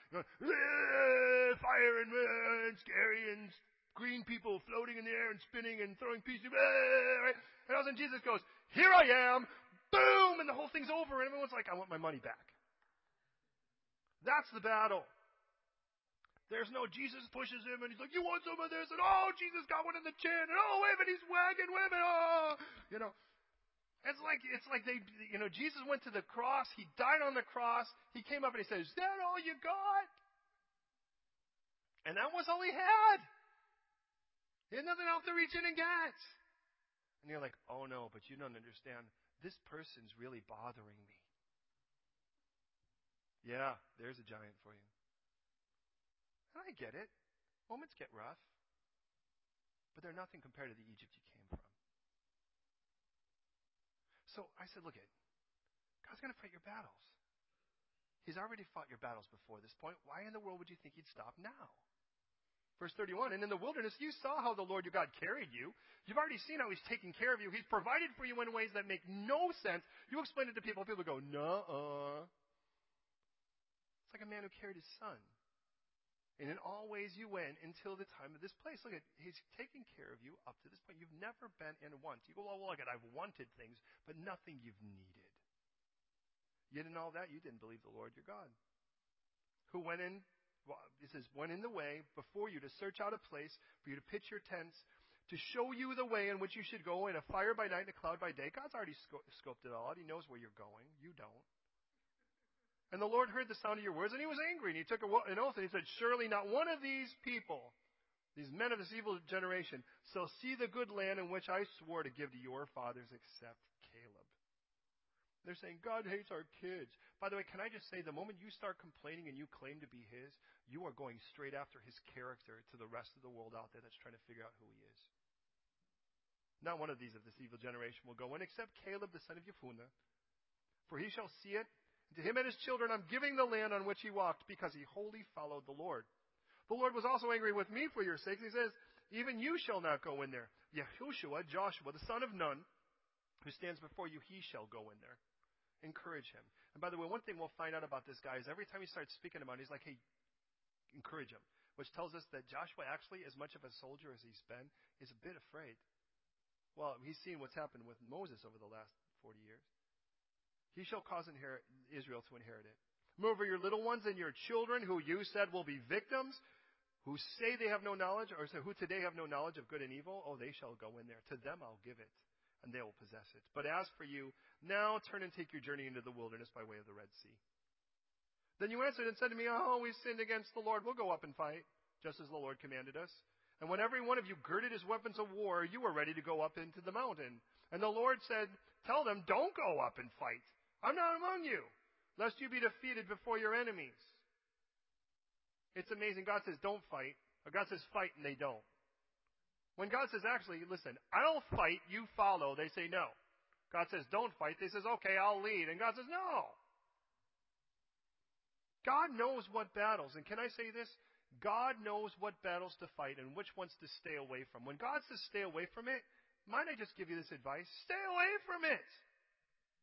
Fire and, uh, and scary and green people floating in the air and spinning and throwing pieces, right? And all of a Jesus goes, here I am, boom, and the whole thing's over, and everyone's like, I want my money back. That's the battle. There's no Jesus pushes him and he's like, You want some of this? And oh, Jesus got one in the chin. And oh, wait he's wagging women. Oh, you know. It's like it's like they, you know, Jesus went to the cross. He died on the cross. He came up and he said, "Is that all you got?" And that was all he had. He had nothing else to reach in and get. And you're like, "Oh no, but you don't understand this person's really bothering me. Yeah, there's a giant for you. And I get it. Moments get rough. But they're nothing compared to the Egypt you came from. So I said, look at God's going to fight your battles. He's already fought your battles before this point. Why in the world would you think he'd stop now? Verse 31, and in the wilderness you saw how the Lord your God carried you. You've already seen how he's taking care of you. He's provided for you in ways that make no sense. You explain it to people, people go, no It's like a man who carried his son. And in all ways you went until the time of this place. Look at, he's taking care of you up to this point. You've never been in want. You go, well, look at, I've wanted things, but nothing you've needed. Yet in all that, you didn't believe the Lord your God, who went in it says, went in the way before you to search out a place for you to pitch your tents, to show you the way in which you should go in a fire by night and a cloud by day. God's already scoped it all out. He knows where you're going. You don't. And the Lord heard the sound of your words, and he was angry, and he took an oath, and he said, Surely not one of these people, these men of this evil generation, shall see the good land in which I swore to give to your fathers except Caleb. they're saying, God hates our kids. By the way, can I just say, the moment you start complaining and you claim to be His, you are going straight after His character to the rest of the world out there that's trying to figure out who He is. Not one of these of this evil generation will go in except Caleb, the son of Jephunneh. For he shall see it. To him and his children I'm giving the land on which he walked because he wholly followed the Lord. The Lord was also angry with me for your sakes. He says, Even you shall not go in there. Yehoshua, Joshua, the son of Nun, who stands before you, he shall go in there. Encourage him. And by the way, one thing we'll find out about this guy is every time he starts speaking about it, he's like, hey, encourage him. Which tells us that Joshua actually, as much of a soldier as he's been, is a bit afraid. Well, he's seen what's happened with Moses over the last 40 years. He shall cause inherit, Israel to inherit it. Moreover, your little ones and your children, who you said will be victims, who say they have no knowledge, or who today have no knowledge of good and evil, oh, they shall go in there. To them I'll give it and they will possess it. But as for you, now turn and take your journey into the wilderness by way of the Red Sea. Then you answered and said to me, Oh, we sinned against the Lord. We'll go up and fight, just as the Lord commanded us. And when every one of you girded his weapons of war, you were ready to go up into the mountain. And the Lord said, Tell them, don't go up and fight. I'm not among you, lest you be defeated before your enemies. It's amazing. God says, don't fight. Or God says, fight, and they don't. When God says, actually, listen, I'll fight, you follow, they say no. God says, don't fight. They says, okay, I'll lead. And God says, no. God knows what battles, and can I say this? God knows what battles to fight and which ones to stay away from. When God says stay away from it, might I just give you this advice? Stay away from it.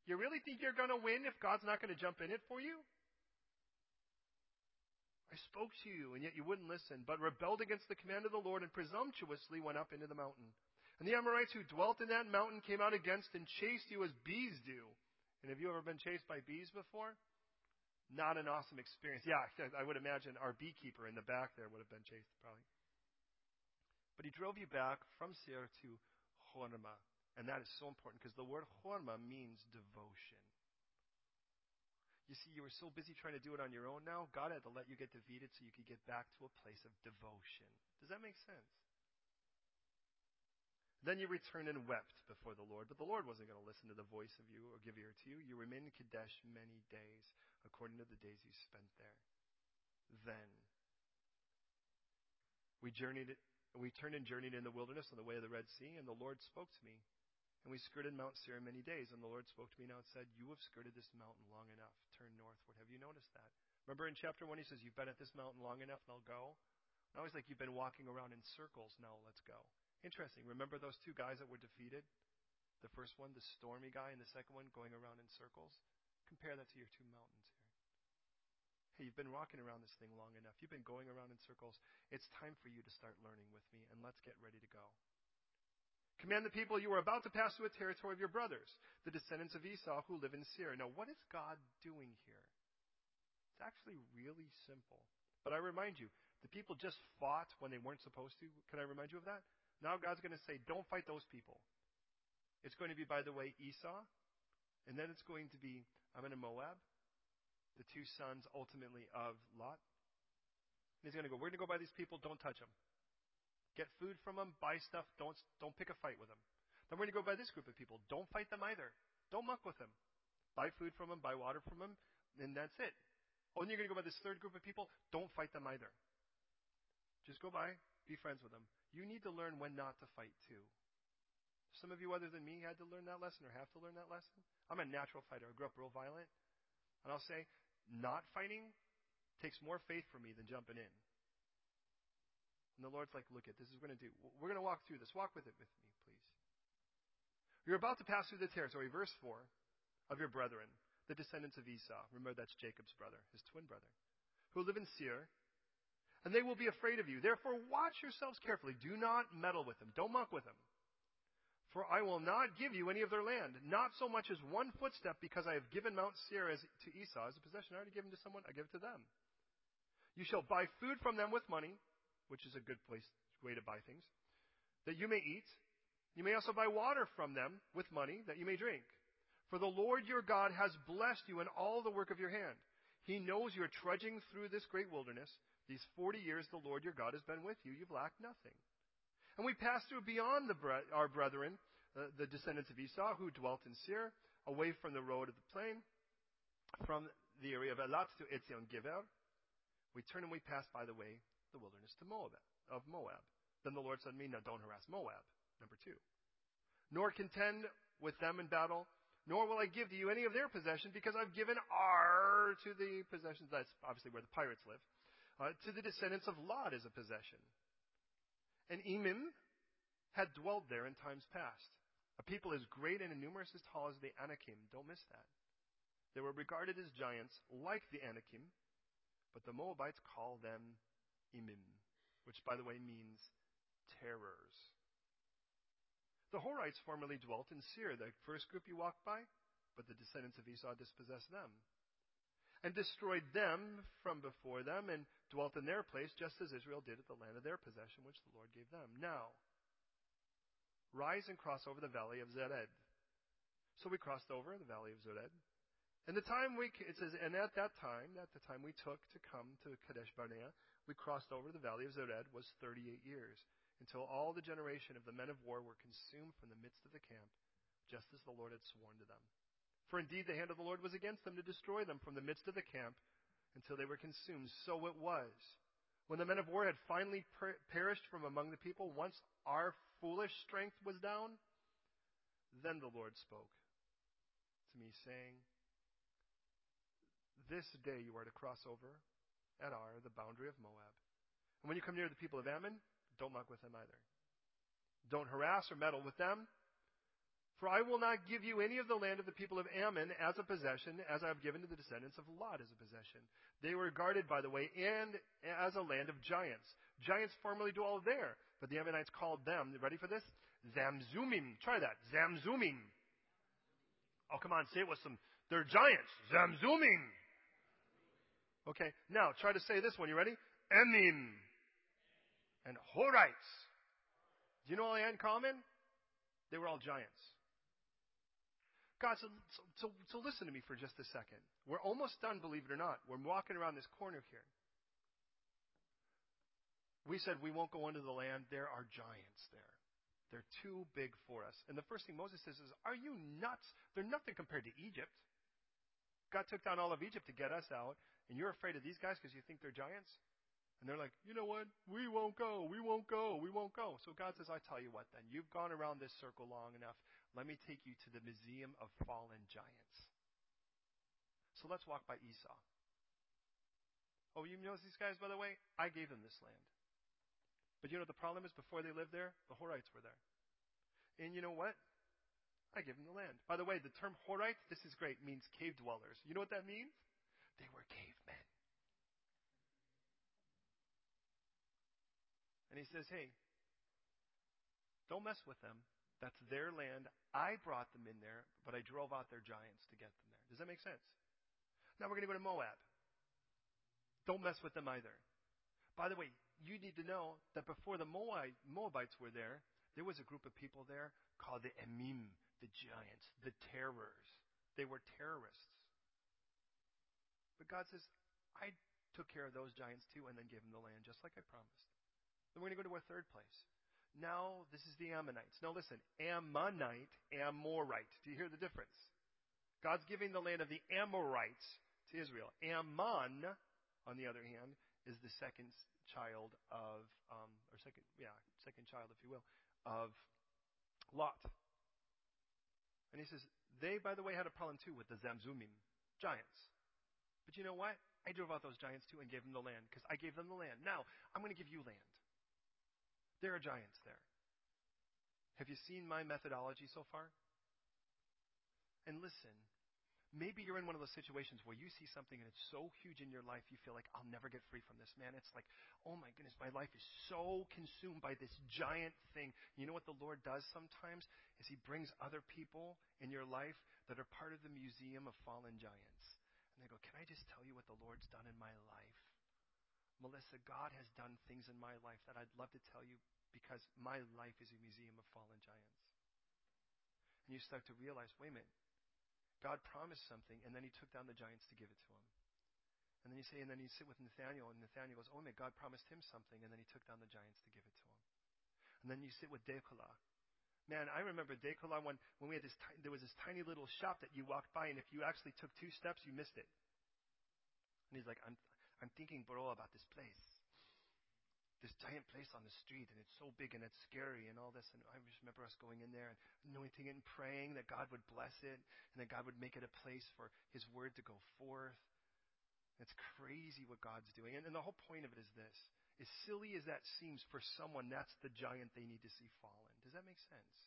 You really think you're going to win if God's not going to jump in it for you? I spoke to you, and yet you wouldn't listen, but rebelled against the command of the Lord and presumptuously went up into the mountain. And the Amorites who dwelt in that mountain came out against and chased you as bees do. And have you ever been chased by bees before? Not an awesome experience. Yeah, I would imagine our beekeeper in the back there would have been chased probably. But he drove you back from Seir to Hormah. And that is so important because the word Hormah means devotion. You see, you were so busy trying to do it on your own now, God had to let you get defeated so you could get back to a place of devotion. Does that make sense? Then you returned and wept before the Lord, but the Lord wasn't going to listen to the voice of you or give ear to you. You remained in Kadesh many days, according to the days you spent there. Then we journeyed, we turned and journeyed in the wilderness on the way of the Red Sea, and the Lord spoke to me. And we skirted Mount Seir many days, and the Lord spoke to me now and said, You have skirted this mountain long enough. Turn northward. Have you noticed that? Remember in chapter 1, he says, You've been at this mountain long enough, now go. Now he's like, You've been walking around in circles, now let's go. Interesting. Remember those two guys that were defeated? The first one, the stormy guy, and the second one going around in circles? Compare that to your two mountains here. Hey, you've been walking around this thing long enough. You've been going around in circles. It's time for you to start learning with me, and let's get ready to go. Command the people you are about to pass through a territory of your brothers, the descendants of Esau who live in Seir. Now, what is God doing here? It's actually really simple. But I remind you, the people just fought when they weren't supposed to. Can I remind you of that? Now God's going to say, don't fight those people. It's going to be, by the way, Esau, and then it's going to be and Moab, the two sons ultimately of Lot. And he's going to go, we're going to go by these people, don't touch them. Get food from them, buy stuff, don't, don't pick a fight with them. Then we're going to go by this group of people. Don't fight them either. Don't muck with them. Buy food from them, buy water from them, and that's it. Oh, and you're going to go by this third group of people. Don't fight them either. Just go by, be friends with them. You need to learn when not to fight too. Some of you, other than me, had to learn that lesson or have to learn that lesson. I'm a natural fighter. I grew up real violent. And I'll say, not fighting takes more faith for me than jumping in. And the Lord's like, look at this is we're going to do. We're going to walk through this. Walk with it with me, please. You're about to pass through the territory, verse 4, of your brethren, the descendants of Esau. Remember, that's Jacob's brother, his twin brother, who live in Seir. And they will be afraid of you. Therefore, watch yourselves carefully. Do not meddle with them. Don't muck with them. For I will not give you any of their land, not so much as one footstep, because I have given Mount Seir as, to Esau as a possession. I already given to someone, I give it to them. You shall buy food from them with money, which is a good place, way to buy things, that you may eat. You may also buy water from them with money that you may drink. For the Lord your God has blessed you in all the work of your hand. He knows you're trudging through this great wilderness. These 40 years the Lord your God has been with you. You've lacked nothing. And we passed through beyond our brethren, uh, the descendants of Esau, who dwelt in Seir, away from the road of the plain, from the area of Elat to Etzion Geber. We turned and we passed by the way the wilderness to Moab, of Moab. Then the Lord said to me, Now don't harass Moab. Number two. Nor contend with them in battle, nor will I give to you any of their possession, because I've given Ar to the possessions. That's obviously where the pirates live. Uh, to the descendants of Lot as a possession. And Emim had dwelt there in times past. A people as great and numerous as tall as the Anakim. Don't miss that. They were regarded as giants like the Anakim, but the Moabites call them Emim, which, by the way, means terrors. The Horites formerly dwelt in Seir, the first group you walked by, but the descendants of Esau dispossessed them and destroyed them from before them and dwelt in their place, just as Israel did at the land of their possession, which the Lord gave them. Now, rise and cross over the valley of Zered. So we crossed over the valley of Zered. And the time we, it says, and at that time, at the time we took to come to Kadesh Barnea, we crossed over the valley of Zered was 38 years, until all the generation of the men of war were consumed from the midst of the camp, just as the Lord had sworn to them. For indeed the hand of the Lord was against them to destroy them from the midst of the camp until they were consumed. So it was. When the men of war had finally per- perished from among the people, once our foolish strength was down, then the Lord spoke to me, saying, this day you are to cross over at Ar, the boundary of Moab. And when you come near the people of Ammon, don't muck with them either. Don't harass or meddle with them. For I will not give you any of the land of the people of Ammon as a possession, as I have given to the descendants of Lot as a possession. They were guarded, by the way, and as a land of giants. Giants formerly dwelled there, but the Ammonites called them, ready for this? Zamzumim. Try that. Zamzumim. Oh, come on, say it with some, they're giants. Zamzumim. Okay, now try to say this one. You ready? Emim and Horites. Do you know all they had in common? They were all giants. God, so, so, so listen to me for just a second. We're almost done, believe it or not. We're walking around this corner here. We said we won't go into the land. There are giants there. They're too big for us. And the first thing Moses says is, Are you nuts? They're nothing compared to Egypt. God took down all of Egypt to get us out, and you're afraid of these guys because you think they're giants? And they're like, you know what? We won't go. We won't go. We won't go. So God says, I tell you what then. You've gone around this circle long enough. Let me take you to the Museum of Fallen Giants. So let's walk by Esau. Oh, you know these guys, by the way? I gave them this land. But you know the problem is? Before they lived there, the Horites were there. And you know what? I gave them the land. By the way, the term Horite, this is great, means cave dwellers. You know what that means? They were cavemen. And he says, hey, don't mess with them. That's their land. I brought them in there, but I drove out their giants to get them there. Does that make sense? Now we're going to go to Moab. Don't mess with them either. By the way, you need to know that before the Moabites were there, there was a group of people there called the Emim, the giants, the terrors. They were terrorists. But God says, I took care of those giants too and then gave them the land just like I promised. Then we're going to go to our third place. Now, this is the Ammonites. Now listen, Ammonite, Amorite. Do you hear the difference? God's giving the land of the Amorites to Israel. Ammon, on the other hand, is the second child of, um, or second, yeah, second child, if you will, of Lot. And he says, they, by the way, had a problem too with the Zamzumim, giants. But you know what? I drove out those giants too and gave them the land because I gave them the land. Now, I'm going to give you land. There are giants there. Have you seen my methodology so far? And listen, maybe you're in one of those situations where you see something and it's so huge in your life you feel like I'll never get free from this, man. It's like, oh my goodness, my life is so consumed by this giant thing. You know what the Lord does sometimes is he brings other people in your life that are part of the museum of fallen giants. And they go, "Can I just tell you what the Lord's done in my life?" Melissa, God has done things in my life that I'd love to tell you because my life is a museum of fallen giants. And you start to realize, wait a minute, God promised something, and then he took down the giants to give it to him. And then you say, and then you sit with Nathaniel, and Nathaniel goes, oh, man, God promised him something, and then he took down the giants to give it to him. And then you sit with Dekola. Man, I remember Dekola when, when we had this, there was this tiny little shop that you walked by, and if you actually took two steps, you missed it. And he's like, I'm, I'm thinking, bro, about this place. This giant place on the street, and it's so big and it's scary and all this. And I just remember us going in there and anointing it and praying that God would bless it and that God would make it a place for His word to go forth. It's crazy what God's doing. And, and the whole point of it is this. As silly as that seems for someone, that's the giant they need to see fallen. That make sense?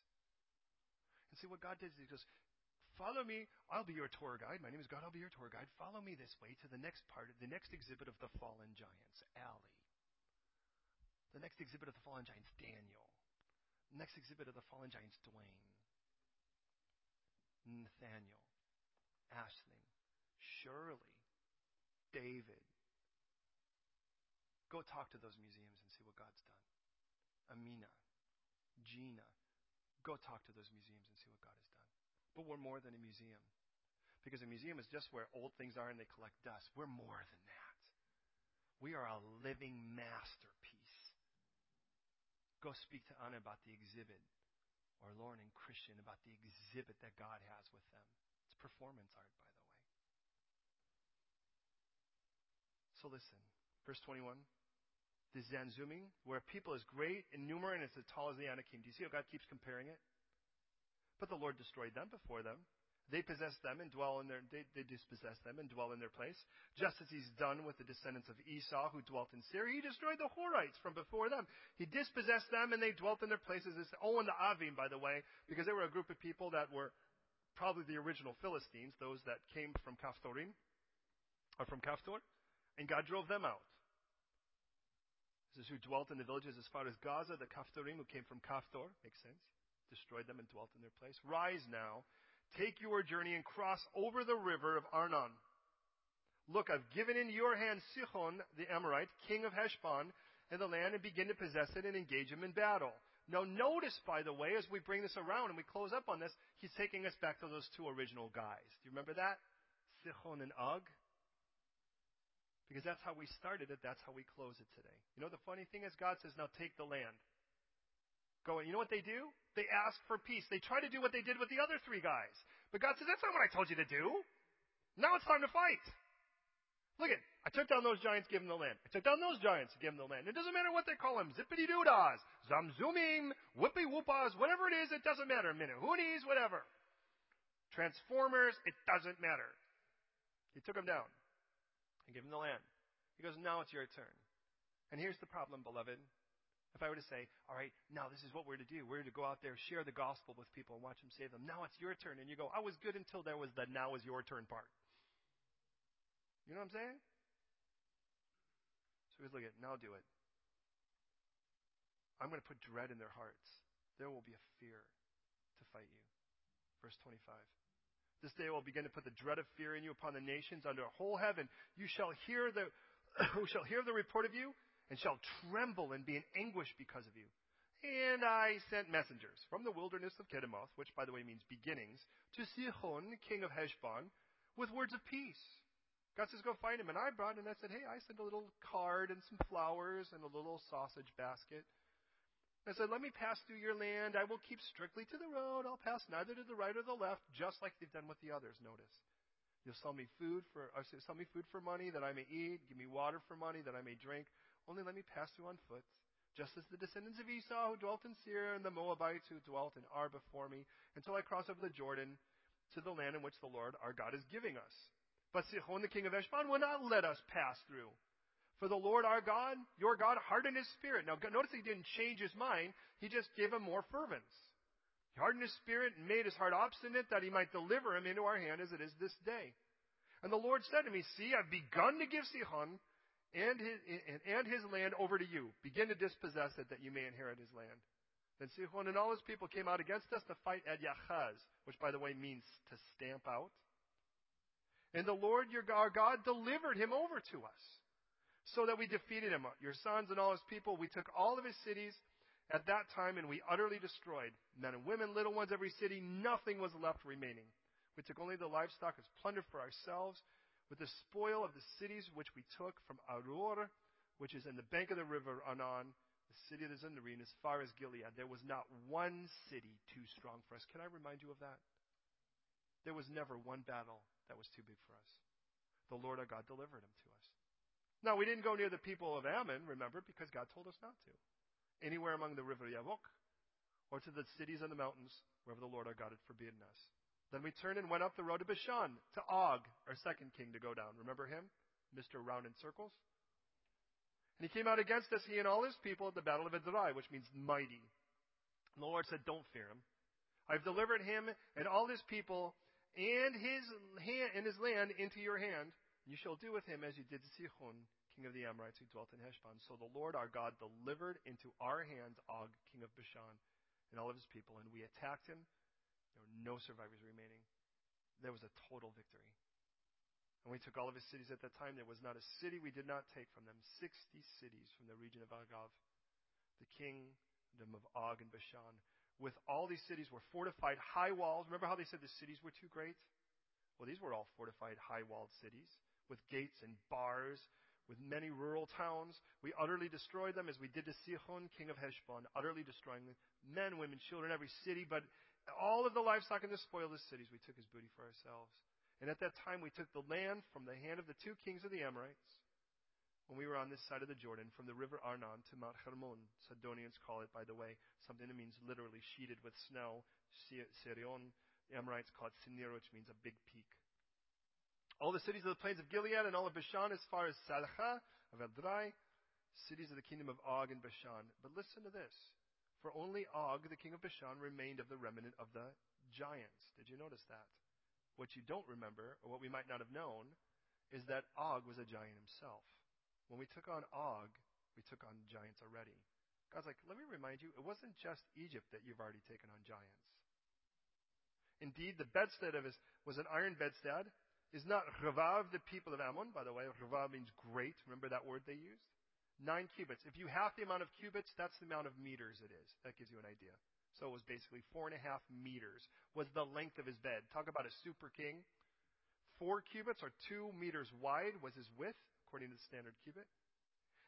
And see, what God does is He goes, Follow me. I'll be your tour guide. My name is God. I'll be your tour guide. Follow me this way to the next part, the next exhibit of the fallen giants, Alley. The next exhibit of the fallen giants, Daniel. Next exhibit of the fallen giants, Dwayne. Nathaniel. Ashling. Shirley. David. Go talk to those museums and see what God's done. Amina. Gina. Go talk to those museums and see what God has done. But we're more than a museum. Because a museum is just where old things are and they collect dust. We're more than that. We are a living masterpiece. Go speak to Anna about the exhibit, or Lauren and Christian about the exhibit that God has with them. It's performance art, by the way. So listen, verse 21 the Zamzummim, where people as great and numerous and as tall as the Anakim. Do you see how God keeps comparing it? But the Lord destroyed them before them. They possess them and dwell in their, they, they dispossess them and dwell in their place. Just as he's done with the descendants of Esau who dwelt in Seir, he destroyed the Horites from before them. He dispossessed them and they dwelt in their places. It's Owen the Avim, by the way, because they were a group of people that were probably the original Philistines, those that came from Caphtorim, or from Caphtor, and God drove them out. Who dwelt in the villages as far as Gaza, the Caphtorim who came from Caphtor, makes sense, destroyed them and dwelt in their place. Rise now Take your journey and cross over the river of Arnon. Look, I've given into your hand Sihon, the Amorite, king of Heshbon, and the land, and begin to possess it and engage him in battle. Now, notice, by the way, as we bring this around and we close up on this, he's taking us back to those two original guys. Do you remember that? Sihon and Og? Because that's how we started it, that's how we close it today. You know, the funny thing is, God says, now take the land. Go, you know what they do? They ask for peace. They try to do what they did with the other three guys. But God says, that's not what I told you to do. Now it's time to fight. Look at, I took down those giants, give them the land. I took down those giants, give them the land. It doesn't matter what they call them. Zippity doodahs, zamzummim, whoopie whoopas, whatever it is, it doesn't matter. Minahunis, whatever. Transformers, it doesn't matter. He took them down and gave them the land. He goes, now it's your turn. And here's the problem, beloved. If I were to say, all right, now this is what we're to do. We're to go out there, share the gospel with people, and watch them save them. Now it's your turn. And you go, I was good until there was the now is your turn part. You know what I'm saying? So he's like, now do it. I'm going to put dread in their hearts. There will be a fear to fight you. Verse 25. This day I will begin to put the dread of fear in you upon the nations under whole heaven. You shall hear the, who shall hear the report of you and shall tremble and be in anguish because of you. And I sent messengers from the wilderness of Kedemoth, which by the way means beginnings, to Sihon, king of Heshbon, with words of peace. God says, go find him. And I brought, and I said, hey, I sent a little card and some flowers and a little sausage basket. I said, let me pass through your land. I will keep strictly to the road. I'll pass neither to the right or the left, just like they've done with the others, notice. You'll sell me food for, uh, or sell me food for money that I may eat. Give me water for money that I may drink. Only let me pass through on foot, just as the descendants of Esau who dwelt in Seir and the Moabites who dwelt in Ar before me, until I cross over the Jordan to the land in which the Lord our God is giving us. But Sihon the king of Heshbon will not let us pass through. For the Lord our God, your God, hardened his spirit. Now notice he didn't change his mind, he just gave him more fervence. He hardened his spirit and made his heart obstinate that he might deliver him into our hand as it is this day. And the Lord said to me, See, I've begun to give Sihon and his, and his land over to you. Begin to dispossess it that you may inherit his land. Then Sihon and all his people came out against us to fight at Yahaz, which by the way means to stamp out. And the Lord your our God delivered him over to us, so that we defeated him. Your sons and all his people, we took all of his cities at that time, and we utterly destroyed men and women, little ones, every city. Nothing was left remaining. We took only the livestock as plunder for ourselves, with the spoil of the cities which we took from Aroer, which is in the bank of the river Arnon, the city that is in the region, as far as Gilead. There was not one city too strong for us. Can I remind you of that? There was never one battle that was too big for us. The Lord our God delivered him to us. Now, we didn't go near the people of Ammon, remember, because God told us not to. Anywhere among the river Yavok, or to the cities and the mountains, wherever the Lord our God had forbidden us. Then we turned and went up the road to Bashan, to Og, our second king, to go down. Remember him? Mr. Round in Circles? And he came out against us, he and all his people, at the battle of Edrei, which means mighty. And the Lord said, Don't fear him. I've delivered him and all his people and his hand and his land into your hand. You shall do with him as you did to Sihon, king of the Amorites, who dwelt in Heshbon. So the Lord our God delivered into our hands Og, king of Bashan, and all of his people, and we attacked him. There were no survivors remaining. There was a total victory. And we took all of his cities at that time. There was not a city we did not take from them. Sixty cities from the region of Argob, the kingdom of Og and Bashan. With all these cities were fortified high walls. Remember how they said the cities were too great? Well, these were all fortified high walled cities with gates and bars, with many rural towns. We utterly destroyed them as we did to Sihon, king of Heshbon, utterly destroying men, women, children, every city. But all of the livestock and the spoil of the cities we took as booty for ourselves. And at that time we took the land from the hand of the two kings of the Amorites when we were on this side of the Jordan, from the river Arnon to Mount Hermon. Sidonians call it, by the way, something that means literally sheeted with snow. Sirion, the Amorites call it Sinir, which means a big peak all the cities of the plains of Gilead and all of Bashan as far as Salcha of Edrei, cities of the kingdom of Og and Bashan. But listen to this. For only Og, the king of Bashan, remained of the remnant of the giants. Did you notice that? What you don't remember, or what we might not have known, is that Og was a giant himself. When we took on Og, we took on giants already. God's like, let me remind you, it wasn't just Egypt that you've already taken on giants. Indeed, the bedstead of his was an iron bedstead is not Revav, the people of Ammon. By the way, Revav means great. Remember that word they used? Nine cubits. If you half the amount of cubits, that's the amount of meters it is. That gives you an idea. So it was basically four and a half meters was the length of his bed. Talk about a super king. Four cubits or two meters wide was his width, according to the standard cubit.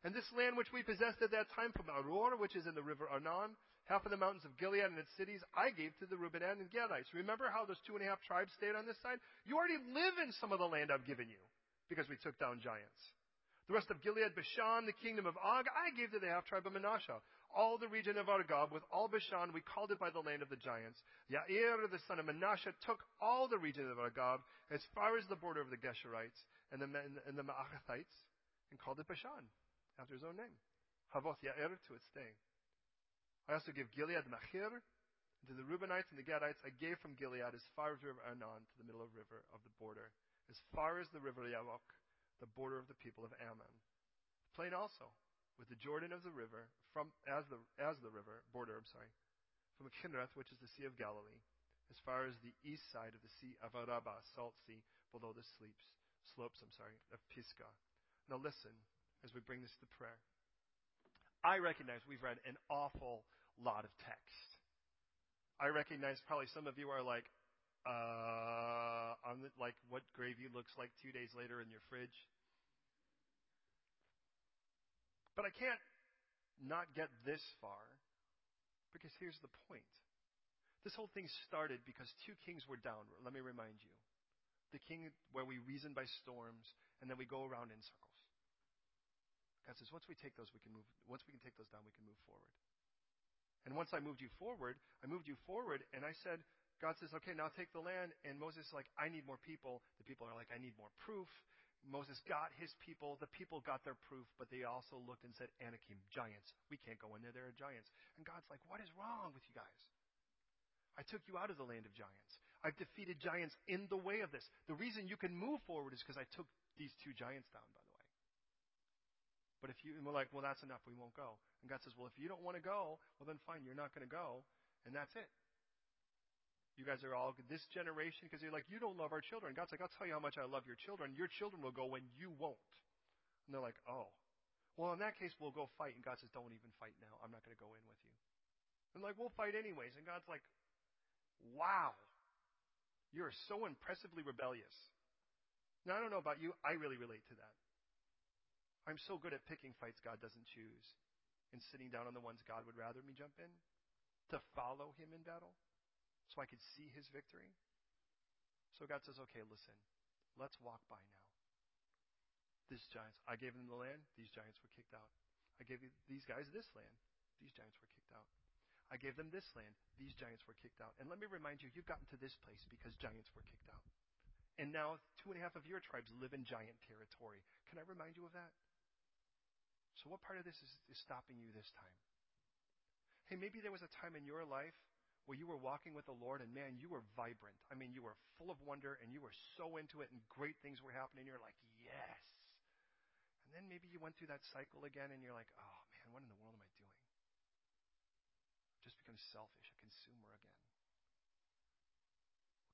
And this land which we possessed at that time from Aroer, which is in the river Arnon, half of the mountains of Gilead and its cities, I gave to the Reuben and Gadites. Remember how those two and a half tribes stayed on this side? You already live in some of the land I've given you because we took down giants. The rest of Gilead, Bashan, the kingdom of Og, I gave to the half tribe of Manasseh. All the region of Argob, with all Bashan, we called it by the land of the giants. Yair, the son of Manasseh, took all the region of Argob as far as the border of the Geshurites and the, and the Maachathites and called it Bashan after his own name. Havoth Yair to its day. I also gave Gilead Machir, and to the Reubenites and the Gadites I gave from Gilead as far as river Arnon to the middle of the river of the border, as far as the river Yavok, the border of the people of Ammon. The plain also, with the Jordan of the river, from as the as the river border, I'm sorry, from Kinnereth, which is the Sea of Galilee, as far as the east side of the Sea of Arabah, salt sea, below the sleeps, slopes, I'm sorry, of Pisgah. Now listen, as we bring this to prayer. I recognize we've read an awful lot of text. I recognize probably some of you are like, uh, on the, like what gravy looks like two days later in your fridge. But I can't not get this far because here's the point. This whole thing started because two kings were down. Let me remind you. The king where we reason by storms and then we go around in circles. God says, once we take those, we can move. Once we can take those down, we can move forward. And once I moved you forward, I moved you forward, and I said, God says, okay, now take the land. And Moses is like, I need more people. The people are like, I need more proof. Moses got his people. The people got their proof, but they also looked and said, Anakim, giants. We can't go in there. There are giants. And God's like, what is wrong with you guys? I took you out of the land of giants. I've defeated giants in the way of this. The reason you can move forward is because I took these two giants down, by the way. But if you, and we're like, well, that's enough. We won't go. And God says, well, if you don't want to go, well, then fine. You're not going to go. And that's it. You guys are all this generation because you're like, you don't love our children. God's like, I'll tell you how much I love your children. Your children will go when you won't. And they're like, oh. Well, in that case, we'll go fight. And God says, don't even fight now. I'm not going to go in with you. And like, we'll fight anyways. And God's like, wow. You're so impressively rebellious. Now, I don't know about you. I really relate to that. I'm so good at picking fights God doesn't choose and sitting down on the ones God would rather me jump in to follow him in battle so I could see his victory. So God says, okay, listen, let's walk by now. These giants, I gave them the land, these giants were kicked out. I gave these guys this land, these giants were kicked out. I gave them this land, these giants were kicked out. And let me remind you, you've gotten to this place because giants were kicked out. And now two and a half of your tribes live in giant territory. Can I remind you of that? So, what part of this is, is stopping you this time? Hey, maybe there was a time in your life where you were walking with the Lord and man, you were vibrant. I mean, you were full of wonder and you were so into it and great things were happening. You're like, yes. And then maybe you went through that cycle again and you're like, oh man, what in the world am I doing? Just become selfish, a consumer again.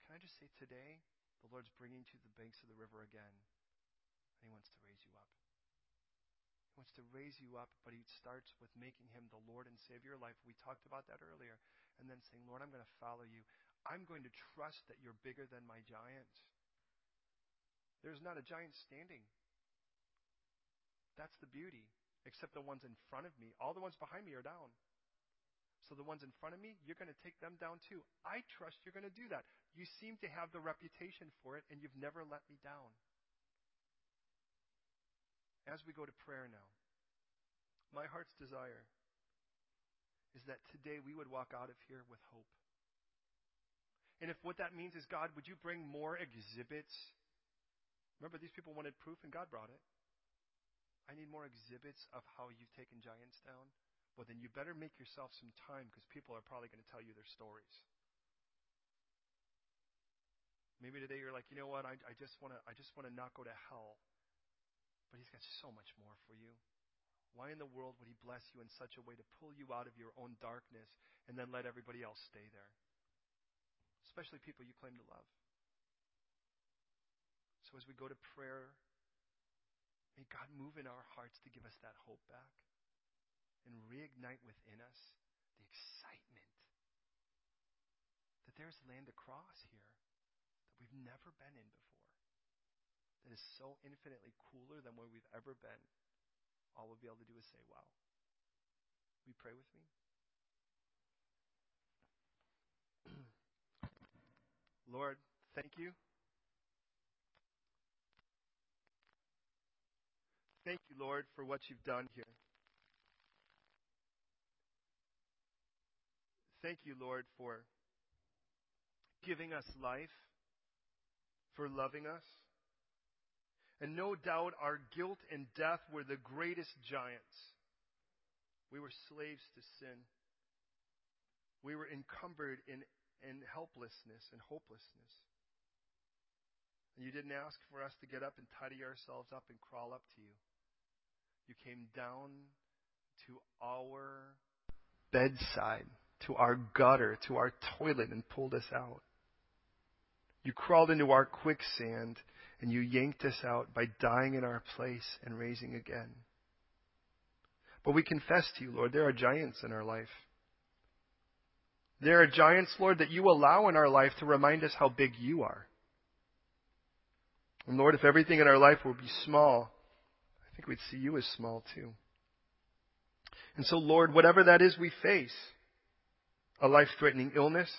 Can I just say today, the Lord's bringing you to the banks of the river again, and He wants to raise you up. Wants to raise you up, but He starts with making Him the Lord and Savior of your life. We talked about that earlier and then saying, Lord, I'm going to follow you. I'm going to trust that you're bigger than my giant. There's not a giant standing. That's the beauty, except the ones in front of me. All the ones behind me are down. So the ones in front of me, you're going to take them down too. I trust you're going to do that. You seem to have the reputation for it, and you've never let me down. As we go to prayer now, my heart's desire is that today we would walk out of here with hope. And if what that means is, God, would you bring more exhibits? Remember, these people wanted proof, and God brought it. I need more exhibits of how you've taken giants down. Well, then you better make yourself some time because people are probably going to tell you their stories. Maybe today you're like, you know what? I, I just want to. I just want to not go to hell. But He's got so much more for you. Why in the world would He bless you in such a way to pull you out of your own darkness and then let everybody else stay there? Especially people you claim to love. So as we go to prayer, may God move in our hearts to give us that hope back and reignite within us the excitement that there's land across here that we've never been in before, that is so infinitely cooler than where we've ever been all we'll be able to do is say, wow. We pray with me? Lord, thank you. Thank you, Lord, for what you've done here. Thank you, Lord, for giving us life, for loving us. And no doubt our guilt and death were the greatest giants. We were slaves to sin. We were encumbered in, in helplessness and hopelessness. And you didn't ask for us to get up and tidy ourselves up and crawl up to you. You came down to our bedside, to our gutter, to our toilet, and pulled us out. You crawled into our quicksand and you yanked us out by dying in our place and raising again. But we confess to you, Lord, there are giants in our life. There are giants, Lord, that you allow in our life to remind us how big you are. And Lord, if everything in our life will be small, I think we'd see you as small too. And so, Lord, whatever that is we face, a life threatening illness,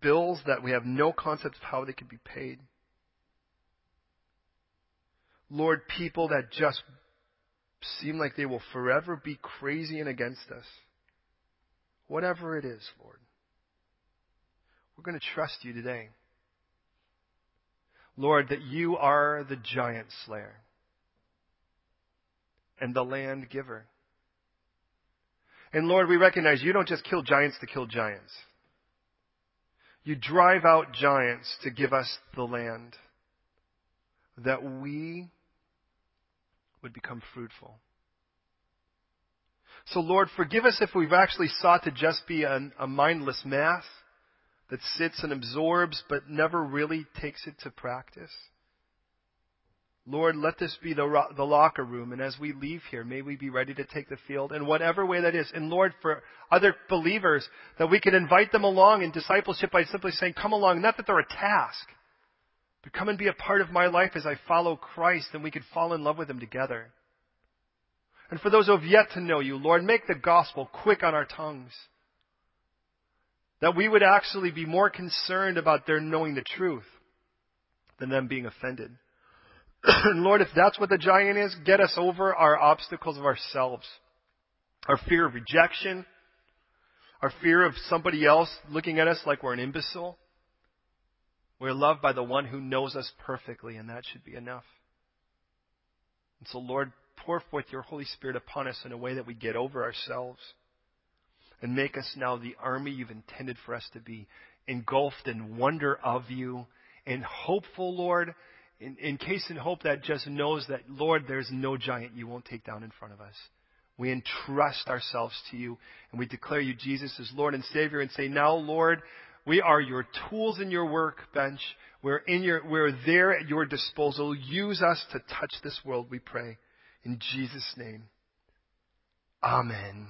bills that we have no concept of how they could be paid. Lord, people that just seem like they will forever be crazy and against us. Whatever it is, Lord, we're going to trust you today. Lord, that you are the giant slayer and the land giver. And Lord, we recognize you don't just kill giants to kill giants. You drive out giants to give us the land that we would become fruitful. So Lord, forgive us if we've actually sought to just be a, a mindless mass that sits and absorbs but never really takes it to practice. Lord, let this be the, the locker room. And as we leave here, may we be ready to take the field in whatever way that is. And Lord, for other believers, that we can invite them along in discipleship by simply saying, come along. Not that they're a task, but come and be a part of my life as I follow Christ and we could fall in love with Him together. And for those who have yet to know you, Lord, make the gospel quick on our tongues. That we would actually be more concerned about their knowing the truth than them being offended. Lord, if that's what the giant is, get us over our obstacles of ourselves. Our fear of rejection, our fear of somebody else looking at us like we're an imbecile. We're loved by the one who knows us perfectly, and that should be enough. And so, Lord, pour forth your Holy Spirit upon us in a way that we get over ourselves. and make us now the army you've intended for us to be, engulfed in wonder of you, and hopeful, Lord, in, in case and hope that just knows that, Lord, there's no giant you won't take down in front of us. We entrust ourselves to you, and we declare you, Jesus, as Lord and Savior, and say, now, Lord, we are your tools in your workbench. We're, in your, we're there at your disposal. Use us to touch this world, we pray. In Jesus' name. Amen.